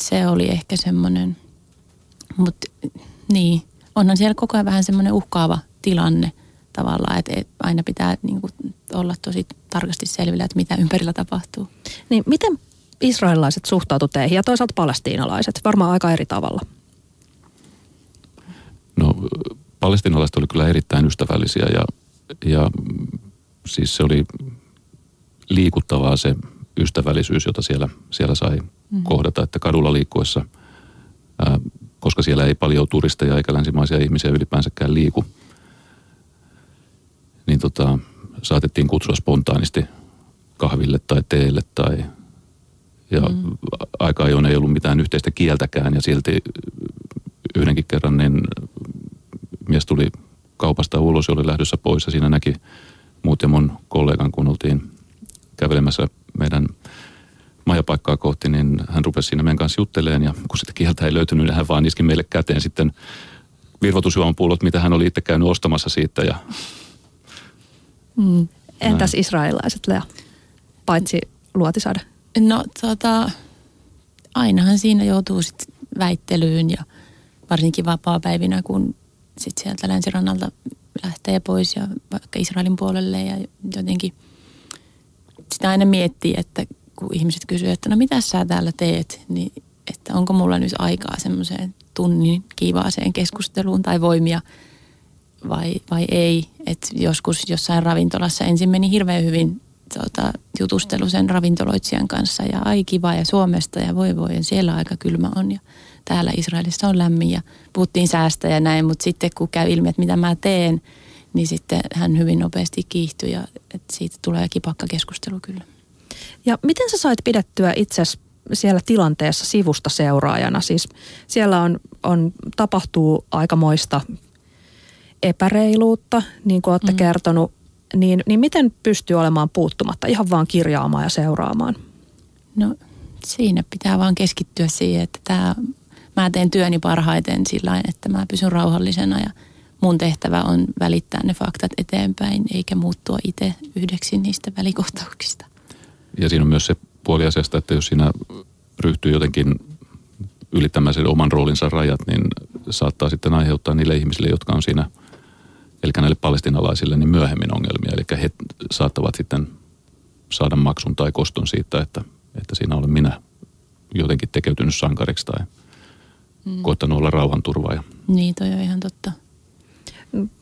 se oli ehkä semmoinen, mutta niin, onhan siellä koko ajan vähän semmoinen uhkaava tilanne tavallaan, että aina pitää niin kuin, olla tosi tarkasti selvillä, että mitä ympärillä tapahtuu.
Niin miten israelilaiset suhtautuivat teihin ja toisaalta palestiinalaiset? Varmaan aika eri tavalla.
No palestinalaiset oli kyllä erittäin ystävällisiä ja, ja siis se oli liikuttavaa se ystävällisyys, jota siellä, siellä sai mm. kohdata, että kadulla liikkuessa, ää, koska siellä ei paljon turisteja eikä länsimaisia ihmisiä ylipäänsäkään liiku, niin tota, saatettiin kutsua spontaanisti kahville tai teelle tai ja mm. aika ajoin ei ollut mitään yhteistä kieltäkään ja silti yhdenkin kerran niin mies tuli kaupasta ulos ja oli lähdössä pois ja siinä näki muut ja mun kollegan, kun oltiin kävelemässä meidän majapaikkaa kohti, niin hän rupesi siinä meidän kanssa jutteleen ja kun sitä kieltä ei löytynyt, niin hän vaan iski meille käteen sitten virvoitusjuomapullot, mitä hän oli itse käynyt ostamassa siitä. Ja...
Mm. Entäs Näin. israelilaiset, Lea? Paitsi luotisade.
No tota, ainahan siinä joutuu sitten väittelyyn ja varsinkin vapaa-päivinä, kun sitten sieltä länsirannalta lähtee pois ja vaikka Israelin puolelle ja jotenkin sitä aina miettii, että kun ihmiset kysyvät, että no mitä sä täällä teet, niin että onko mulla nyt aikaa semmoiseen tunnin kiivaaseen keskusteluun tai voimia vai, vai ei. Että joskus jossain ravintolassa ensin meni hirveän hyvin tota, jutustelu sen ravintoloitsijan kanssa ja ai kiva ja Suomesta ja voi voi ja siellä aika kylmä on ja täällä Israelissa on lämmin ja puhuttiin säästä ja näin, mutta sitten kun käy ilmi, että mitä mä teen, niin sitten hän hyvin nopeasti kiihtyi ja että siitä tulee kipakka keskustelu kyllä.
Ja miten sä sait pidettyä itsesi siellä tilanteessa sivusta seuraajana? Siis siellä on, on tapahtuu aikamoista epäreiluutta, niin kuin olette mm. kertonut, niin, niin miten pystyy olemaan puuttumatta, ihan vaan kirjaamaan ja seuraamaan?
No siinä pitää vaan keskittyä siihen, että tämä mä teen työni parhaiten sillä että mä pysyn rauhallisena ja mun tehtävä on välittää ne faktat eteenpäin eikä muuttua itse yhdeksi niistä välikohtauksista.
Ja siinä on myös se puoli asiasta, että jos siinä ryhtyy jotenkin ylittämään sen oman roolinsa rajat, niin saattaa sitten aiheuttaa niille ihmisille, jotka on siinä, eli näille palestinalaisille, niin myöhemmin ongelmia. Eli he saattavat sitten saada maksun tai koston siitä, että, että siinä olen minä jotenkin tekeytynyt sankariksi tai – mm. koittanut olla rauhanturvaaja.
Niin, toi on ihan totta.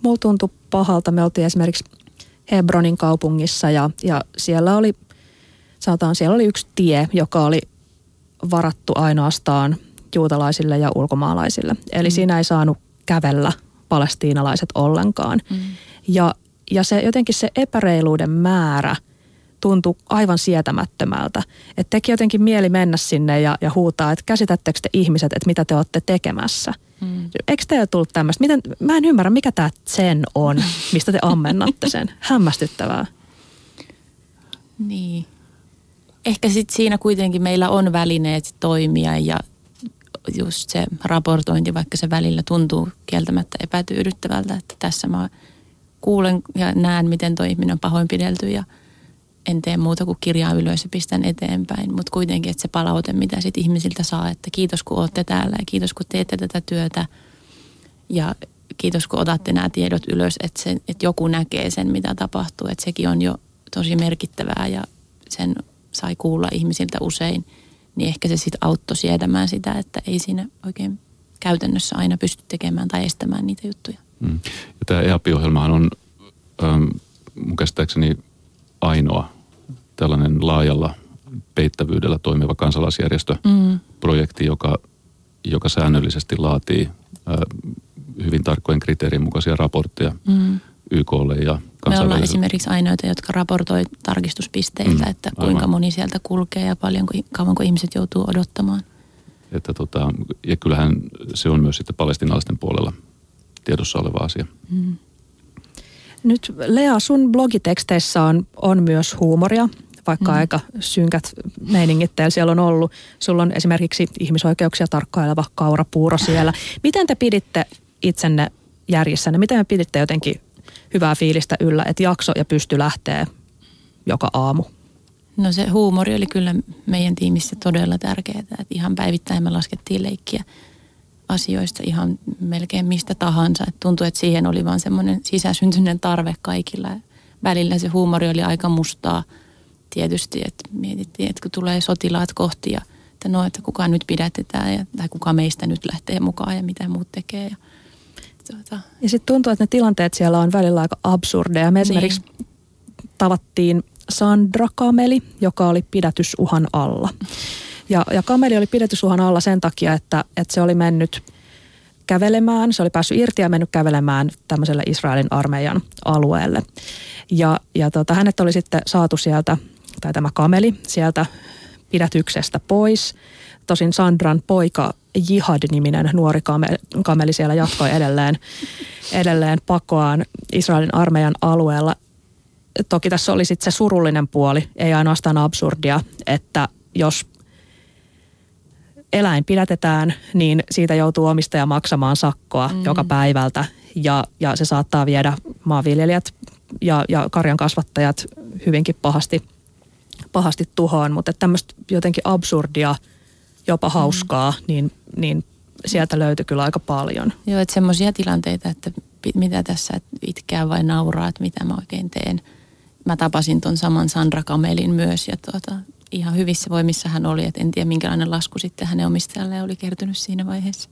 Mulla tuntui pahalta. Me oltiin esimerkiksi Hebronin kaupungissa ja, ja siellä oli, sanotaan, siellä oli yksi tie, joka oli varattu ainoastaan juutalaisille ja ulkomaalaisille. Eli mm. siinä ei saanut kävellä palestiinalaiset ollenkaan. Mm. Ja, ja se jotenkin se epäreiluuden määrä – tuntui aivan sietämättömältä. Että teki jotenkin mieli mennä sinne ja, ja huutaa, että käsitättekö te ihmiset, että mitä te olette tekemässä. Mm. Eikö teillä tullut tämmöistä? Miten, mä en ymmärrä, mikä tämä sen on, mistä te ammennatte sen. Hämmästyttävää.
Niin. Ehkä sitten siinä kuitenkin meillä on välineet toimia ja just se raportointi, vaikka se välillä tuntuu kieltämättä epätyydyttävältä, että tässä mä kuulen ja näen, miten toi ihminen on pahoinpidelty ja – en tee muuta kuin kirjaa ylös ja pistän eteenpäin. Mutta kuitenkin, että se palaute, mitä sit ihmisiltä saa, että kiitos kun olette täällä ja kiitos kun teette tätä työtä. Ja kiitos kun otatte nämä tiedot ylös, että, se, että joku näkee sen, mitä tapahtuu. Että sekin on jo tosi merkittävää ja sen sai kuulla ihmisiltä usein. Niin ehkä se sitten auttoi sietämään sitä, että ei siinä oikein käytännössä aina pysty tekemään tai estämään niitä juttuja. Mm.
Ja tämä EAP-ohjelmahan on ähm, mun käsittääkseni ainoa tällainen laajalla peittävyydellä toimiva kansalaisjärjestöprojekti, mm. joka, joka säännöllisesti laatii ä, hyvin tarkkojen kriteerien mukaisia raportteja mm. YKlle ja
Me ollaan esimerkiksi ainoita, jotka raportoi tarkistuspisteiltä, mm, että kuinka aivan. moni sieltä kulkee ja paljonko, kauanko ihmiset joutuu odottamaan.
Että tota, ja kyllähän se on myös sitten palestinalaisten puolella tiedossa oleva asia. Mm.
Nyt Lea, sun blogiteksteissä on, on myös huumoria, vaikka mm. aika synkät meiningit teillä siellä on ollut. Sulla on esimerkiksi ihmisoikeuksia tarkkaileva kaurapuuro siellä. Miten te piditte itsenne järjissänne? Miten me piditte jotenkin hyvää fiilistä yllä, että jakso ja pysty lähteä joka aamu?
No se huumori oli kyllä meidän tiimissä todella tärkeää, että ihan päivittäin me laskettiin leikkiä asioista ihan melkein mistä tahansa. Et tuntui, että siihen oli vaan semmoinen sisäsyntyinen tarve kaikilla. Välillä se huumori oli aika mustaa tietysti, että mietittiin, että kun tulee sotilaat kohti ja että no, että kuka nyt pidätetään ja, tai kuka meistä nyt lähtee mukaan ja mitä muut tekee. Ja,
tuota. ja sitten tuntuu, että ne tilanteet siellä on välillä aika absurdeja. Me niin. esimerkiksi tavattiin Sandra Kameli, joka oli pidätysuhan alla. Ja, ja kameli oli pidätysuhan alla sen takia, että, että se oli mennyt kävelemään, se oli päässyt irti ja mennyt kävelemään tämmöiselle Israelin armeijan alueelle. Ja, ja tota, hänet oli sitten saatu sieltä, tai tämä kameli, sieltä pidätyksestä pois. Tosin Sandran poika Jihad-niminen nuori kameli, kameli siellä jatkoi edelleen, edelleen pakoaan Israelin armeijan alueella. Toki tässä oli sitten se surullinen puoli, ei ainoastaan absurdia, että jos eläin pidätetään, niin siitä joutuu omistaja maksamaan sakkoa mm. joka päivältä ja, ja se saattaa viedä maanviljelijät ja, ja karjan kasvattajat hyvinkin pahasti, pahasti tuhoon, mutta tämmöistä jotenkin absurdia, jopa mm. hauskaa, mm. niin, niin sieltä löytyi kyllä aika paljon.
Joo, että semmoisia tilanteita, että mitä tässä itkeä vai nauraa, että mitä mä oikein teen. Mä tapasin ton saman Sandra Kamelin myös ja tuota, ihan hyvissä voimissa hän oli, että en tiedä minkälainen lasku sitten hänen omistajalle oli kertynyt siinä vaiheessa.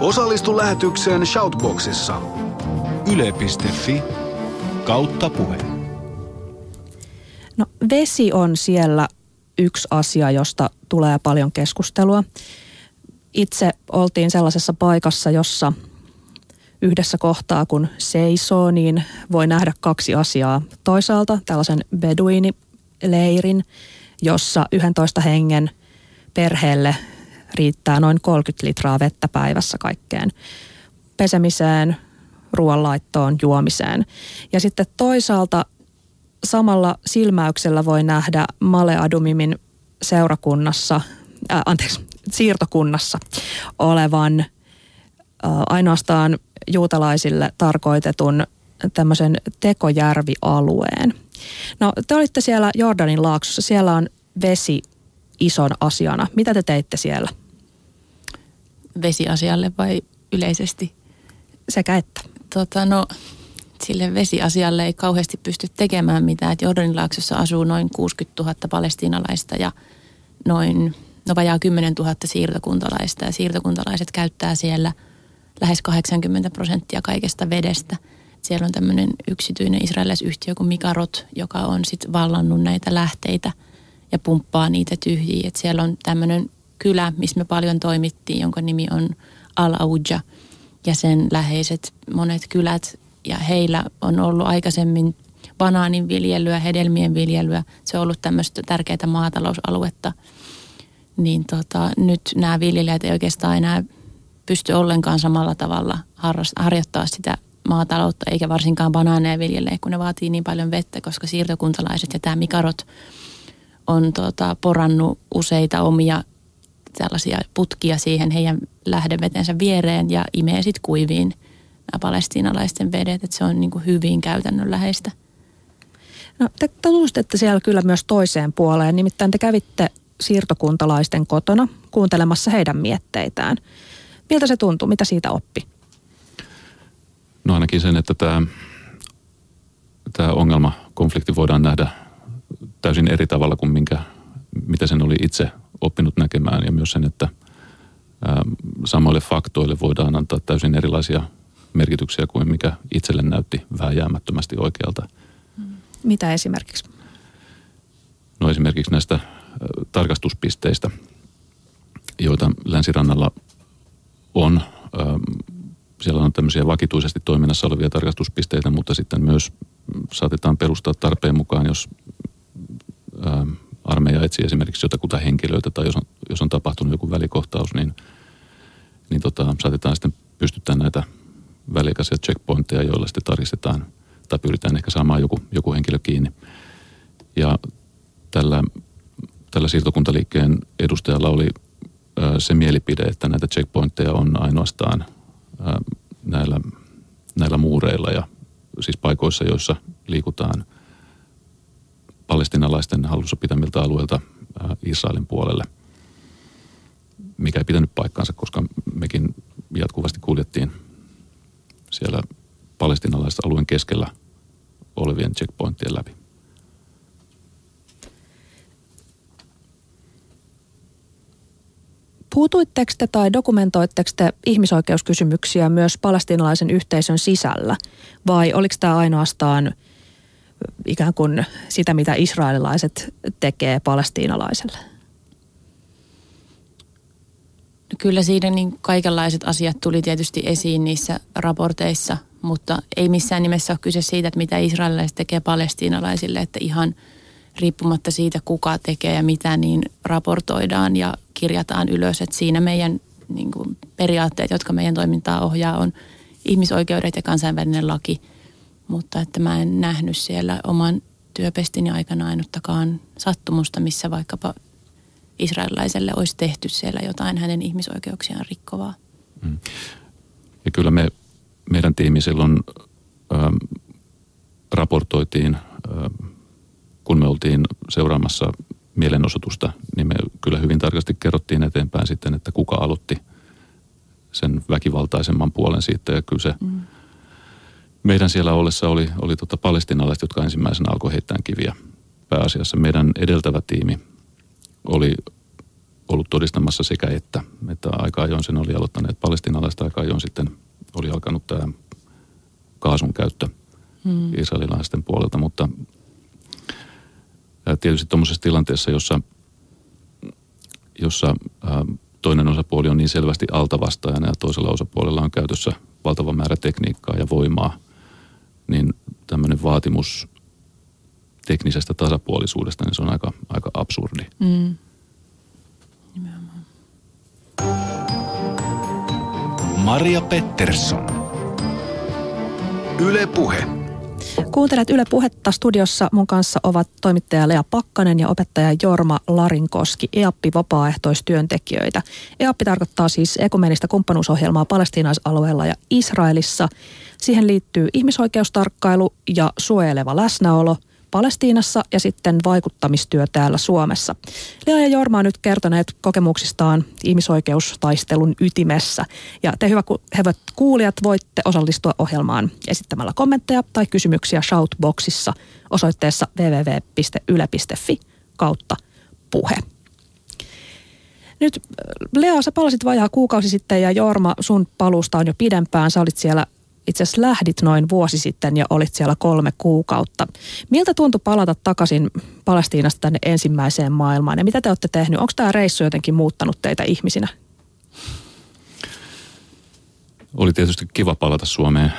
Osallistu lähetykseen Shoutboxissa. Yle.fi kautta puhe.
No vesi on siellä yksi asia, josta tulee paljon keskustelua. Itse oltiin sellaisessa paikassa, jossa yhdessä kohtaa kun seisoo, niin voi nähdä kaksi asiaa. Toisaalta tällaisen beduini leirin, jossa 11 hengen perheelle riittää noin 30 litraa vettä päivässä kaikkeen pesemiseen, ruoanlaittoon, juomiseen. Ja sitten toisaalta samalla silmäyksellä voi nähdä Maleadumimin seurakunnassa, äh, anteeksi, siirtokunnassa olevan äh, ainoastaan juutalaisille tarkoitetun tämmöisen tekojärvialueen – No te olitte siellä Jordanin laaksossa, siellä on vesi ison asiana. Mitä te teitte siellä?
Vesiasialle vai yleisesti?
Sekä että.
Tota, no, sille vesiasialle ei kauheasti pysty tekemään mitään. Et Jordanin laaksossa asuu noin 60 000 palestiinalaista ja noin no vajaa 10 000 siirtokuntalaista. Ja siirtokuntalaiset käyttää siellä lähes 80 prosenttia kaikesta vedestä – siellä on tämmöinen yksityinen israelaisyhtiö kuin Mikarot, joka on sitten vallannut näitä lähteitä ja pumppaa niitä tyhjiä. Et siellä on tämmöinen kylä, missä me paljon toimittiin, jonka nimi on Al-Auja ja sen läheiset monet kylät. Ja heillä on ollut aikaisemmin banaanin viljelyä, hedelmien viljelyä. Se on ollut tämmöistä tärkeää maatalousaluetta. Niin tota, nyt nämä viljelijät ei oikeastaan enää pysty ollenkaan samalla tavalla harjoittaa sitä maataloutta eikä varsinkaan banaaneja viljelee, kun ne vaatii niin paljon vettä, koska siirtokuntalaiset ja tämä Mikarot on tota, porannut useita omia tällaisia putkia siihen heidän lähdevetensä viereen ja imee sitten kuiviin nämä palestiinalaisten vedet, että se on niin kuin hyvin käytännönläheistä.
No, te tutustette siellä kyllä myös toiseen puoleen, nimittäin te kävitte siirtokuntalaisten kotona kuuntelemassa heidän mietteitään. Miltä se tuntui? Mitä siitä oppi?
No ainakin sen, että tämä, tämä ongelma, konflikti voidaan nähdä täysin eri tavalla kuin minkä, mitä sen oli itse oppinut näkemään ja myös sen, että samoille faktoille voidaan antaa täysin erilaisia merkityksiä kuin mikä itselle näytti vääjäämättömästi oikealta.
Mitä esimerkiksi?
No esimerkiksi näistä tarkastuspisteistä, joita länsirannalla on siellä on tämmöisiä vakituisesti toiminnassa olevia tarkastuspisteitä, mutta sitten myös saatetaan perustaa tarpeen mukaan, jos armeija etsii esimerkiksi jotakuta henkilöitä tai jos on, jos on tapahtunut joku välikohtaus, niin, niin tota, saatetaan sitten pystyttää näitä väliaikaisia checkpointteja, joilla sitten tarkistetaan tai pyritään ehkä saamaan joku, joku henkilö kiinni. Ja tällä, tällä siirtokuntaliikkeen edustajalla oli ää, se mielipide, että näitä checkpointteja on ainoastaan ää, näillä, näillä muureilla ja siis paikoissa, joissa liikutaan palestinalaisten hallussa pitämiltä alueilta Israelin puolelle, mikä ei pitänyt paikkaansa, koska mekin jatkuvasti kuljettiin siellä palestinalaisten alueen keskellä olevien checkpointtien läpi.
Puutuitteko te tai dokumentoitteko te ihmisoikeuskysymyksiä myös palestinalaisen yhteisön sisällä? Vai oliko tämä ainoastaan ikään kuin sitä, mitä israelilaiset tekee palestiinalaiselle?
No kyllä siinä niin kaikenlaiset asiat tuli tietysti esiin niissä raporteissa, mutta ei missään nimessä ole kyse siitä, että mitä israelilaiset tekee palestiinalaisille, että ihan riippumatta siitä, kuka tekee ja mitä, niin raportoidaan ja kirjataan ylös, että siinä meidän niin kuin, periaatteet, jotka meidän toimintaa ohjaa, on ihmisoikeudet ja kansainvälinen laki. Mutta että mä en nähnyt siellä oman työpestini aikana ainuttakaan sattumusta, missä vaikkapa israelilaiselle olisi tehty siellä jotain hänen ihmisoikeuksiaan rikkovaa. Mm.
Ja kyllä me, meidän tiimi silloin ähm, raportoitiin, ähm, kun me oltiin seuraamassa mielenosoitusta, niin me kyllä hyvin tarkasti kerrottiin eteenpäin sitten, että kuka aloitti sen väkivaltaisemman puolen siitä. Ja kyllä se mm. meidän siellä ollessa oli, oli tota palestinalaiset, jotka ensimmäisenä alkoi heittää kiviä pääasiassa. Meidän edeltävä tiimi oli ollut todistamassa sekä että, että aika ajoin sen oli aloittaneet palestinalaiset, aika ajoin sitten oli alkanut tämä kaasun käyttö mm. israelilaisten puolelta, mutta tietysti tuommoisessa tilanteessa, jossa, jossa toinen osapuoli on niin selvästi altavastaajana ja toisella osapuolella on käytössä valtava määrä tekniikkaa ja voimaa, niin tämmöinen vaatimus teknisestä tasapuolisuudesta, niin se on aika, aika absurdi. Mm.
Maria Pettersson. Yle Puhe.
Kuuntelet Yle Puhetta. Studiossa mun kanssa ovat toimittaja Lea Pakkanen ja opettaja Jorma Larinkoski, EAPPI vapaaehtoistyöntekijöitä. EAPPI tarkoittaa siis ekumenistä kumppanuusohjelmaa palestiinaisalueella ja Israelissa. Siihen liittyy ihmisoikeustarkkailu ja suojeleva läsnäolo – Palestiinassa ja sitten vaikuttamistyö täällä Suomessa. Lea ja Jorma on nyt kertoneet kokemuksistaan ihmisoikeustaistelun ytimessä. Ja te hyvät kuulijat voitte osallistua ohjelmaan esittämällä kommentteja tai kysymyksiä Shoutboxissa osoitteessa www.yle.fi kautta puhe. Nyt Lea, sä palasit vajaa kuukausi sitten ja Jorma, sun palusta on jo pidempään. Sä olit siellä itse asiassa lähdit noin vuosi sitten ja olit siellä kolme kuukautta. Miltä tuntui palata takaisin Palestiinasta tänne ensimmäiseen maailmaan ja mitä te olette tehnyt? Onko tämä reissu jotenkin muuttanut teitä ihmisinä?
Oli tietysti kiva palata Suomeen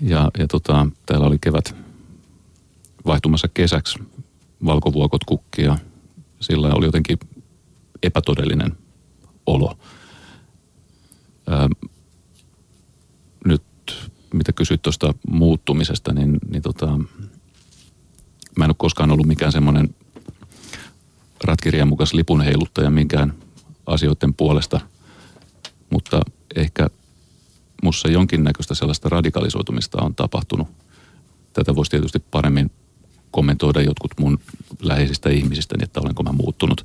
ja, ja tota, täällä oli kevät vaihtumassa kesäksi valkovuokot kukkia. Sillä oli jotenkin epätodellinen olo mitä kysyit tuosta muuttumisesta, niin, niin tota, mä en ole koskaan ollut mikään semmoinen mukas lipun heiluttaja minkään asioiden puolesta, mutta ehkä mussa jonkinnäköistä sellaista radikalisoitumista on tapahtunut. Tätä voisi tietysti paremmin kommentoida jotkut mun läheisistä ihmisistä, niin että olenko mä muuttunut.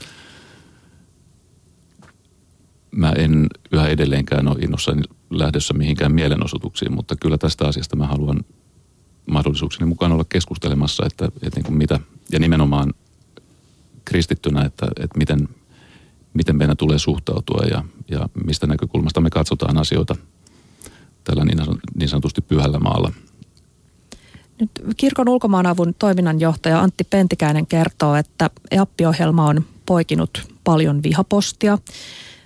Mä en yhä edelleenkään ole innossani lähdössä mihinkään mielenosoituksiin, mutta kyllä tästä asiasta mä haluan mahdollisuukseni mukaan olla keskustelemassa, että, että niin kuin mitä, ja nimenomaan kristittynä, että, että miten, miten meidän tulee suhtautua ja, ja mistä näkökulmasta me katsotaan asioita tällä niin, niin sanotusti pyhällä maalla.
Nyt kirkon ulkomaanavun toiminnanjohtaja Antti Pentikäinen kertoo, että EAPPI-ohjelma on poikinut paljon vihapostia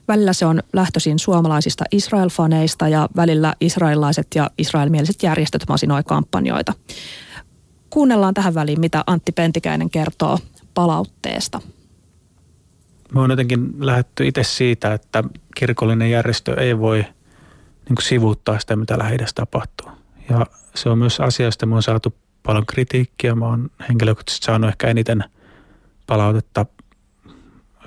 Välillä se on lähtöisin suomalaisista Israel-faneista ja välillä israelilaiset ja israelmieliset järjestöt masinoi kampanjoita. Kuunnellaan tähän väliin, mitä Antti Pentikäinen kertoo palautteesta.
Me on jotenkin lähdetty itse siitä, että kirkollinen järjestö ei voi niin kuin sivuuttaa sitä, mitä lähi tapahtuu. Ja se on myös asia, josta me on saatu paljon kritiikkiä. Mä oon henkilökohtaisesti saanut ehkä eniten palautetta,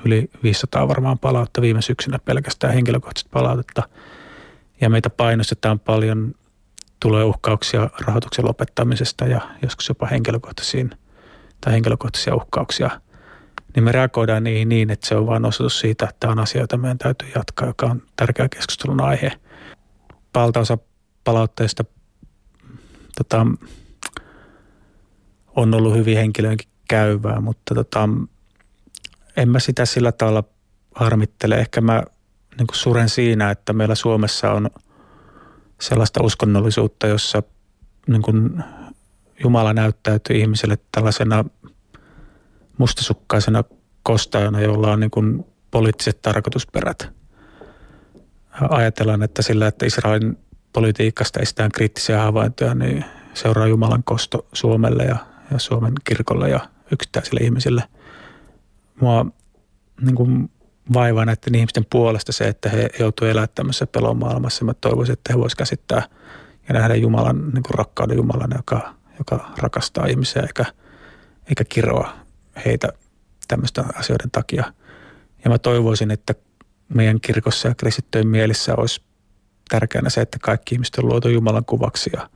yli 500 varmaan palautetta viime syksynä pelkästään henkilökohtaisesti palautetta. Ja meitä painostetaan paljon, tulee uhkauksia rahoituksen lopettamisesta ja joskus jopa henkilökohtaisiin tai henkilökohtaisia uhkauksia – niin me reagoidaan niihin niin, että se on vain osoitus siitä, että tämä on asia, jota meidän täytyy jatkaa, joka on tärkeä keskustelun aihe. Valtaosa palautteista tota, on ollut hyvin henkilöönkin käyvää, mutta tota, en mä sitä sillä tavalla harmittele. Ehkä mä niin kuin suren siinä, että meillä Suomessa on sellaista uskonnollisuutta, jossa niin kuin Jumala näyttäytyy ihmiselle tällaisena mustasukkaisena kostajana, jolla on niin kuin poliittiset tarkoitusperät. Ajatellaan, että sillä, että Israelin politiikasta esitään kriittisiä havaintoja, niin seuraa Jumalan kosto Suomelle ja, ja Suomen kirkolle ja yksittäisille ihmisille. Mua niin kuin vaivaa näiden ihmisten puolesta se, että he joutuvat elämään tämmöisessä pelon maailmassa. Mä toivoisin, että he voisivat käsittää ja nähdä Jumalan, niin kuin rakkauden Jumalan, joka, joka rakastaa ihmisiä eikä, eikä kiroa heitä tämmöistä asioiden takia. Ja mä toivoisin, että meidän kirkossa ja kristittyjen mielissä olisi tärkeänä se, että kaikki ihmiset on luotu Jumalan kuvaksi ja,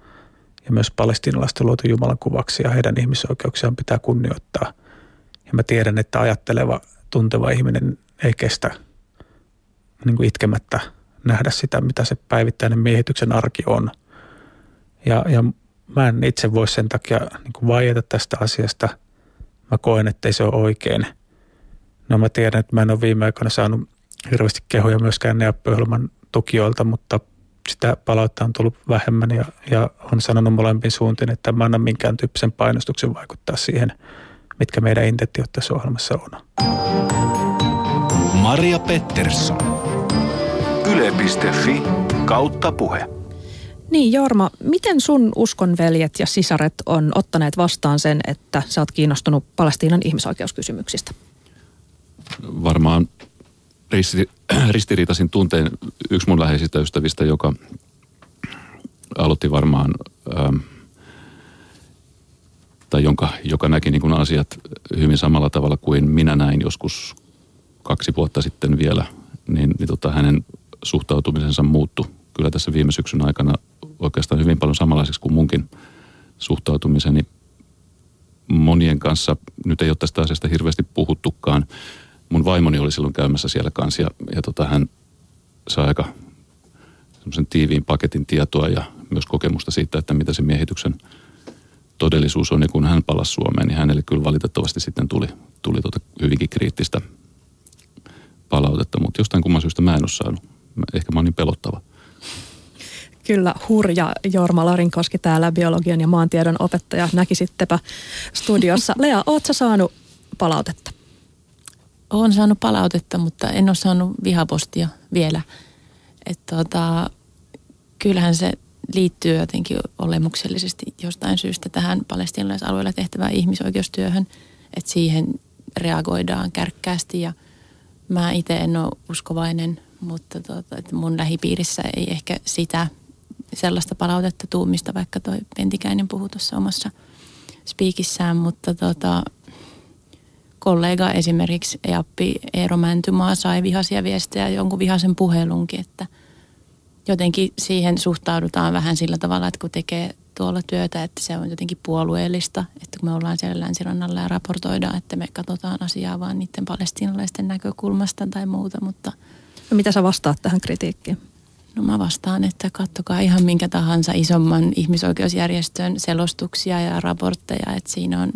ja myös palestinalaiset on luotu Jumalan kuvaksi ja heidän ihmisoikeuksiaan pitää kunnioittaa. Ja mä tiedän, että ajatteleva, tunteva ihminen ei kestä niin kuin itkemättä nähdä sitä, mitä se päivittäinen miehityksen arki on. Ja, ja mä en itse voi sen takia niin kuin vaieta tästä asiasta – mä koen, että ei se ole oikein. No mä tiedän, että mä en ole viime aikoina saanut hirveästi kehoja myöskään Neappi-ohjelman tukijoilta, mutta sitä palautetta on tullut vähemmän ja, ja on sanonut molempiin suuntiin, että mä annan minkään tyyppisen painostuksen vaikuttaa siihen, mitkä meidän intentiot tässä ohjelmassa on.
Maria Pettersson. Yle.fi kautta puhe.
Niin Jorma, miten sun uskonveljet ja sisaret on ottaneet vastaan sen, että sä oot kiinnostunut Palestiinan ihmisoikeuskysymyksistä?
Varmaan ristiriitaisin tunteen yksi mun läheisistä ystävistä, joka aloitti varmaan, ähm, tai jonka, joka näki niin kuin asiat hyvin samalla tavalla kuin minä näin joskus kaksi vuotta sitten vielä, niin, niin tota, hänen suhtautumisensa muuttui kyllä tässä viime syksyn aikana oikeastaan hyvin paljon samanlaiseksi kuin munkin suhtautumiseni. Monien kanssa, nyt ei ole tästä asiasta hirveästi puhuttukaan. Mun vaimoni oli silloin käymässä siellä kanssa ja, ja tota, hän sai aika semmoisen tiiviin paketin tietoa ja myös kokemusta siitä, että mitä se miehityksen todellisuus on. Ja kun hän palasi Suomeen, niin hänelle kyllä valitettavasti sitten tuli, tuli tota hyvinkin kriittistä palautetta, mutta jostain kumman syystä mä en ole saanut. Ehkä mä oon niin pelottava.
Kyllä, hurja Jorma Larinkoski täällä, biologian ja maantiedon opettaja. Näkisittepä studiossa. Lea, ootko saanut palautetta?
Olen saanut palautetta, mutta en ole saanut vihapostia vielä. Että tota, kyllähän se liittyy jotenkin olemuksellisesti jostain syystä tähän palestinalaisalueella tehtävään ihmisoikeustyöhön, että siihen reagoidaan kärkkäästi. Ja mä itse en ole uskovainen, mutta tota, että mun lähipiirissä ei ehkä sitä sellaista palautetta tuumista, vaikka toi Pentikäinen puhui tuossa omassa spiikissään, mutta tota, kollega esimerkiksi Eappi Eero Mäntymaa sai vihaisia viestejä jonkun vihaisen puhelunkin, että jotenkin siihen suhtaudutaan vähän sillä tavalla, että kun tekee tuolla työtä, että se on jotenkin puolueellista, että kun me ollaan siellä länsirannalla ja raportoidaan, että me katsotaan asiaa vaan niiden palestiinalaisten näkökulmasta tai muuta, mutta...
No mitä sä vastaat tähän kritiikkiin?
No mä vastaan, että kattokaa ihan minkä tahansa isomman ihmisoikeusjärjestön selostuksia ja raportteja, että siinä on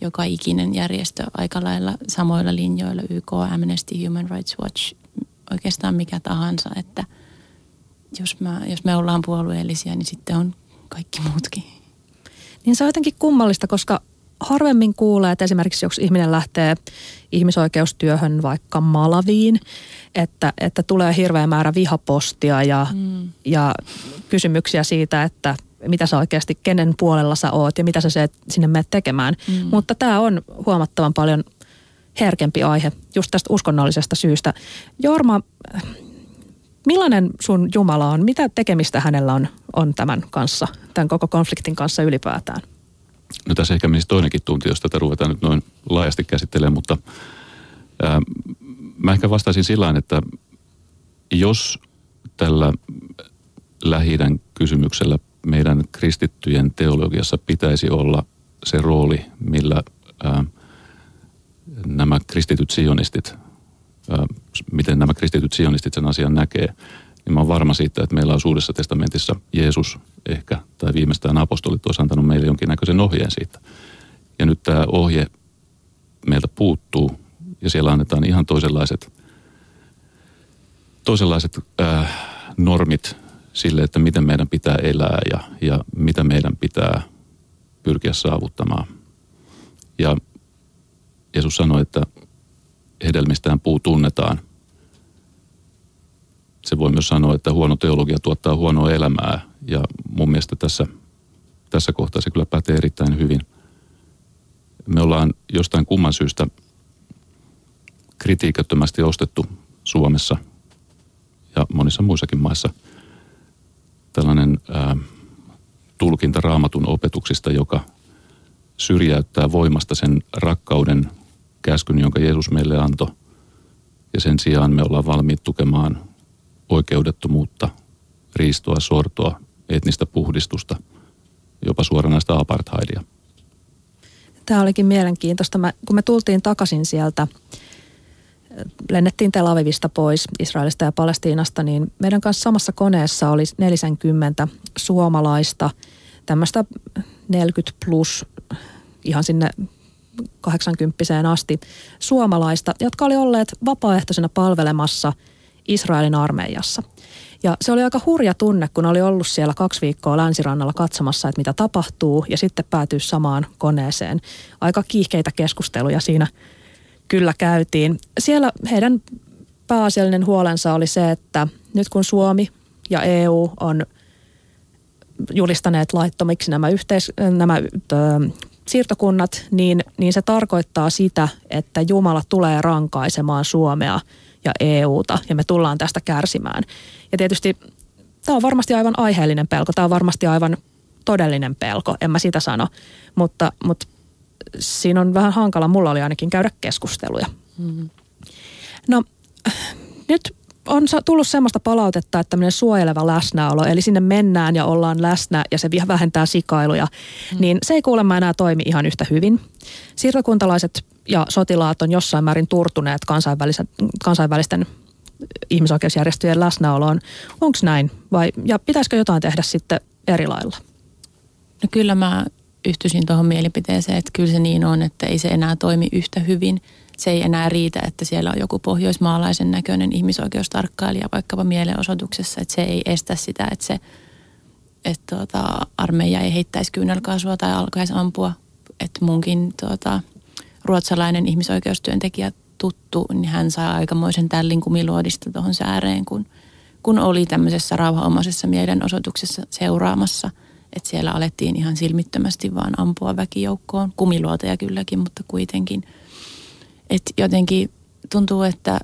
joka ikinen järjestö aika lailla samoilla linjoilla, YK, Amnesty, Human Rights Watch, oikeastaan mikä tahansa, että jos, mä, jos me ollaan puolueellisia, niin sitten on kaikki muutkin.
Niin se on jotenkin kummallista, koska harvemmin kuulee, että esimerkiksi jos ihminen lähtee ihmisoikeustyöhön vaikka Malaviin, että, että tulee hirveä määrä vihapostia ja, mm. ja kysymyksiä siitä, että mitä sä oikeasti, kenen puolella sä oot ja mitä sä se sinne menet tekemään. Mm. Mutta tämä on huomattavan paljon herkempi aihe just tästä uskonnollisesta syystä. Jorma, millainen sun Jumala on? Mitä tekemistä hänellä on, on tämän kanssa, tämän koko konfliktin kanssa ylipäätään?
No tässä ehkä menisi toinenkin tunti, jos tätä ruvetaan nyt noin laajasti käsittelemään, mutta ää, mä ehkä vastaisin sillä että jos tällä lähi kysymyksellä meidän kristittyjen teologiassa pitäisi olla se rooli, millä ää, nämä kristityt sionistit, miten nämä kristityt sionistit sen asian näkee, niin mä oon varma siitä, että meillä on Uudessa testamentissa Jeesus ehkä, tai viimeistään apostolit olisi antanut meille jonkinnäköisen ohjeen siitä. Ja nyt tämä ohje meiltä puuttuu, ja siellä annetaan ihan toisenlaiset, toisenlaiset ää, normit sille, että miten meidän pitää elää ja, ja mitä meidän pitää pyrkiä saavuttamaan. Ja Jeesus sanoi, että hedelmistään puu tunnetaan. Se voi myös sanoa, että huono teologia tuottaa huonoa elämää ja mun mielestä tässä, tässä kohtaa se kyllä pätee erittäin hyvin. Me ollaan jostain kumman syystä kritiikettömästi ostettu Suomessa ja monissa muissakin maissa – tällainen ää, tulkinta raamatun opetuksista, joka syrjäyttää voimasta sen rakkauden käskyn, jonka Jeesus meille antoi. Ja sen sijaan me ollaan valmiit tukemaan oikeudettomuutta, riistoa, sortoa, etnistä puhdistusta, jopa suoranaista apartheidia.
Tämä olikin mielenkiintoista. Mä, kun me tultiin takaisin sieltä lennettiin Tel Avivista pois Israelista ja Palestiinasta, niin meidän kanssa samassa koneessa oli 40 suomalaista, tämmöistä 40 plus ihan sinne 80 asti suomalaista, jotka oli olleet vapaaehtoisena palvelemassa Israelin armeijassa. Ja se oli aika hurja tunne, kun oli ollut siellä kaksi viikkoa länsirannalla katsomassa, että mitä tapahtuu, ja sitten päätyy samaan koneeseen. Aika kiihkeitä keskusteluja siinä kyllä käytiin. Siellä heidän pääasiallinen huolensa oli se, että nyt kun Suomi ja EU on julistaneet laittomiksi nämä, yhteis- nämä siirtokunnat, niin, niin se tarkoittaa sitä, että Jumala tulee rankaisemaan Suomea ja EUta ja me tullaan tästä kärsimään. Ja tietysti tämä on varmasti aivan aiheellinen pelko, tämä on varmasti aivan todellinen pelko, en mä sitä sano, mutta, mutta siinä on vähän hankala, mulla oli ainakin käydä keskusteluja. Mm. No nyt on tullut semmoista palautetta, että tämmöinen suojeleva läsnäolo, eli sinne mennään ja ollaan läsnä ja se vähentää sikailuja, mm. niin se ei kuulemma enää toimi ihan yhtä hyvin. Siirtokuntalaiset ja sotilaat on jossain määrin turtuneet kansainvälisen, kansainvälisten ihmisoikeusjärjestöjen läsnäoloon. Onko näin vai ja pitäisikö jotain tehdä sitten eri lailla?
No kyllä mä yhtyisin tuohon mielipiteeseen, että kyllä se niin on, että ei se enää toimi yhtä hyvin. Se ei enää riitä, että siellä on joku pohjoismaalaisen näköinen ihmisoikeustarkkailija vaikkapa mielenosoituksessa, että se ei estä sitä, että se että tuota, armeija ei heittäisi kyynelkaasua tai alkaisi ampua. Että munkin tuota, ruotsalainen ihmisoikeustyöntekijä tuttu, niin hän sai aikamoisen tällin kumiluodista tuohon sääreen, kun, kun oli tämmöisessä rauhanomaisessa mielenosoituksessa seuraamassa – että siellä alettiin ihan silmittömästi vaan ampua väkijoukkoon. Kumiluoteja kylläkin, mutta kuitenkin. Että jotenkin tuntuu, että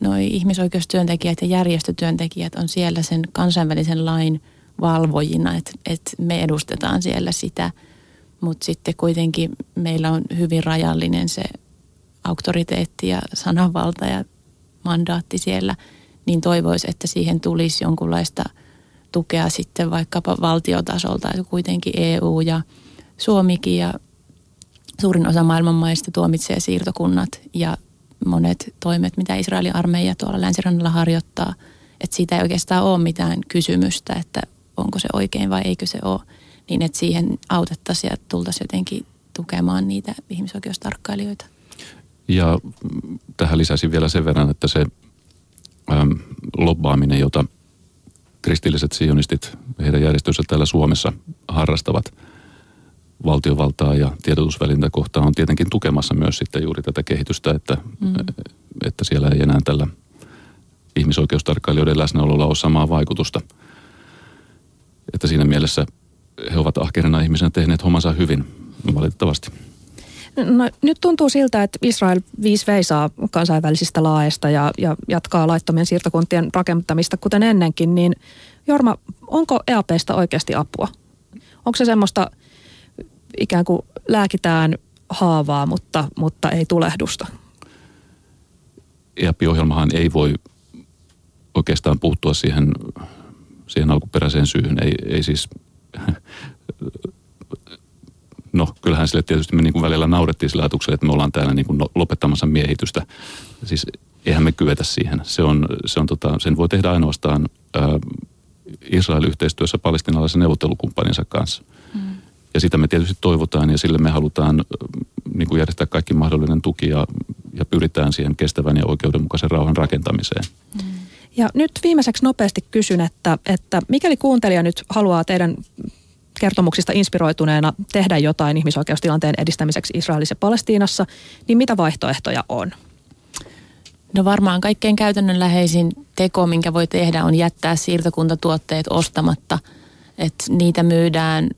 noi ihmisoikeustyöntekijät ja järjestötyöntekijät on siellä sen kansainvälisen lain valvojina, että, että me edustetaan siellä sitä, mutta sitten kuitenkin meillä on hyvin rajallinen se auktoriteetti ja sananvalta ja mandaatti siellä, niin toivoisi, että siihen tulisi jonkunlaista – tukea sitten vaikkapa valtiotasolta, että kuitenkin EU ja Suomikin ja suurin osa maailman maista tuomitsee siirtokunnat ja monet toimet, mitä Israelin armeija tuolla länsirannalla harjoittaa, että siitä ei oikeastaan ole mitään kysymystä, että onko se oikein vai eikö se ole, niin että siihen autettaisiin ja tultaisiin jotenkin tukemaan niitä ihmisoikeustarkkailijoita.
Ja tähän lisäisin vielä sen verran, että se ähm, lobbaaminen, jota kristilliset sionistit heidän järjestönsä täällä Suomessa harrastavat, valtiovaltaa ja tiedotusvälintä kohtaan on tietenkin tukemassa myös sitten juuri tätä kehitystä, että, mm. että siellä ei enää tällä ihmisoikeustarkkailijoiden läsnäololla ole samaa vaikutusta. Että siinä mielessä he ovat ahkerina ihmisenä tehneet hommansa hyvin, valitettavasti.
No, nyt tuntuu siltä, että Israel viisi veisaa kansainvälisistä laeista ja, ja jatkaa laittomien siirtokuntien rakentamista kuten ennenkin, niin Jorma, onko EAPista oikeasti apua? Onko se semmoista ikään kuin lääkitään haavaa, mutta, mutta ei tulehdusta?
EAP-ohjelmahan ei voi oikeastaan puuttua siihen, siihen alkuperäiseen syyhyn. Ei, ei siis no kyllähän sille tietysti me niin kuin välillä naurettiin sillä ajatuksella, että me ollaan täällä niin kuin no, lopettamassa miehitystä. Siis eihän me kyetä siihen. Se on, se on tota, sen voi tehdä ainoastaan ää, Israel yhteistyössä palestinalaisen neuvottelukumppaninsa kanssa. Mm. Ja sitä me tietysti toivotaan ja sille me halutaan niin kuin järjestää kaikki mahdollinen tuki ja, ja pyritään siihen kestävän ja oikeudenmukaisen rauhan rakentamiseen. Mm.
Ja nyt viimeiseksi nopeasti kysyn, että, että mikäli kuuntelija nyt haluaa teidän kertomuksista inspiroituneena tehdä jotain ihmisoikeustilanteen edistämiseksi Israelissa ja Palestiinassa, niin mitä vaihtoehtoja on?
No varmaan kaikkein käytännönläheisin teko, minkä voi tehdä, on jättää siirtokuntatuotteet ostamatta. Että niitä myydään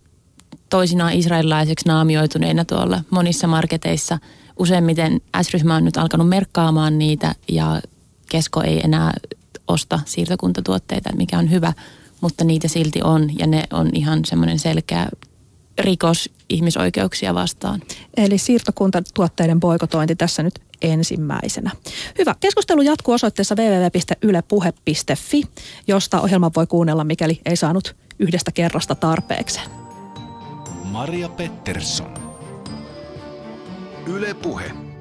toisinaan israelilaiseksi naamioituneina tuolla monissa marketeissa. Useimmiten S-ryhmä on nyt alkanut merkkaamaan niitä ja Kesko ei enää osta siirtokuntatuotteita, mikä on hyvä – mutta niitä silti on ja ne on ihan semmoinen selkeä rikos ihmisoikeuksia vastaan.
Eli siirtokuntatuotteiden boikotointi tässä nyt ensimmäisenä. Hyvä. Keskustelu jatkuu osoitteessa www.ylepuhe.fi, josta ohjelma voi kuunnella, mikäli ei saanut yhdestä kerrasta tarpeekseen.
Maria Pettersson. Yle Puhe.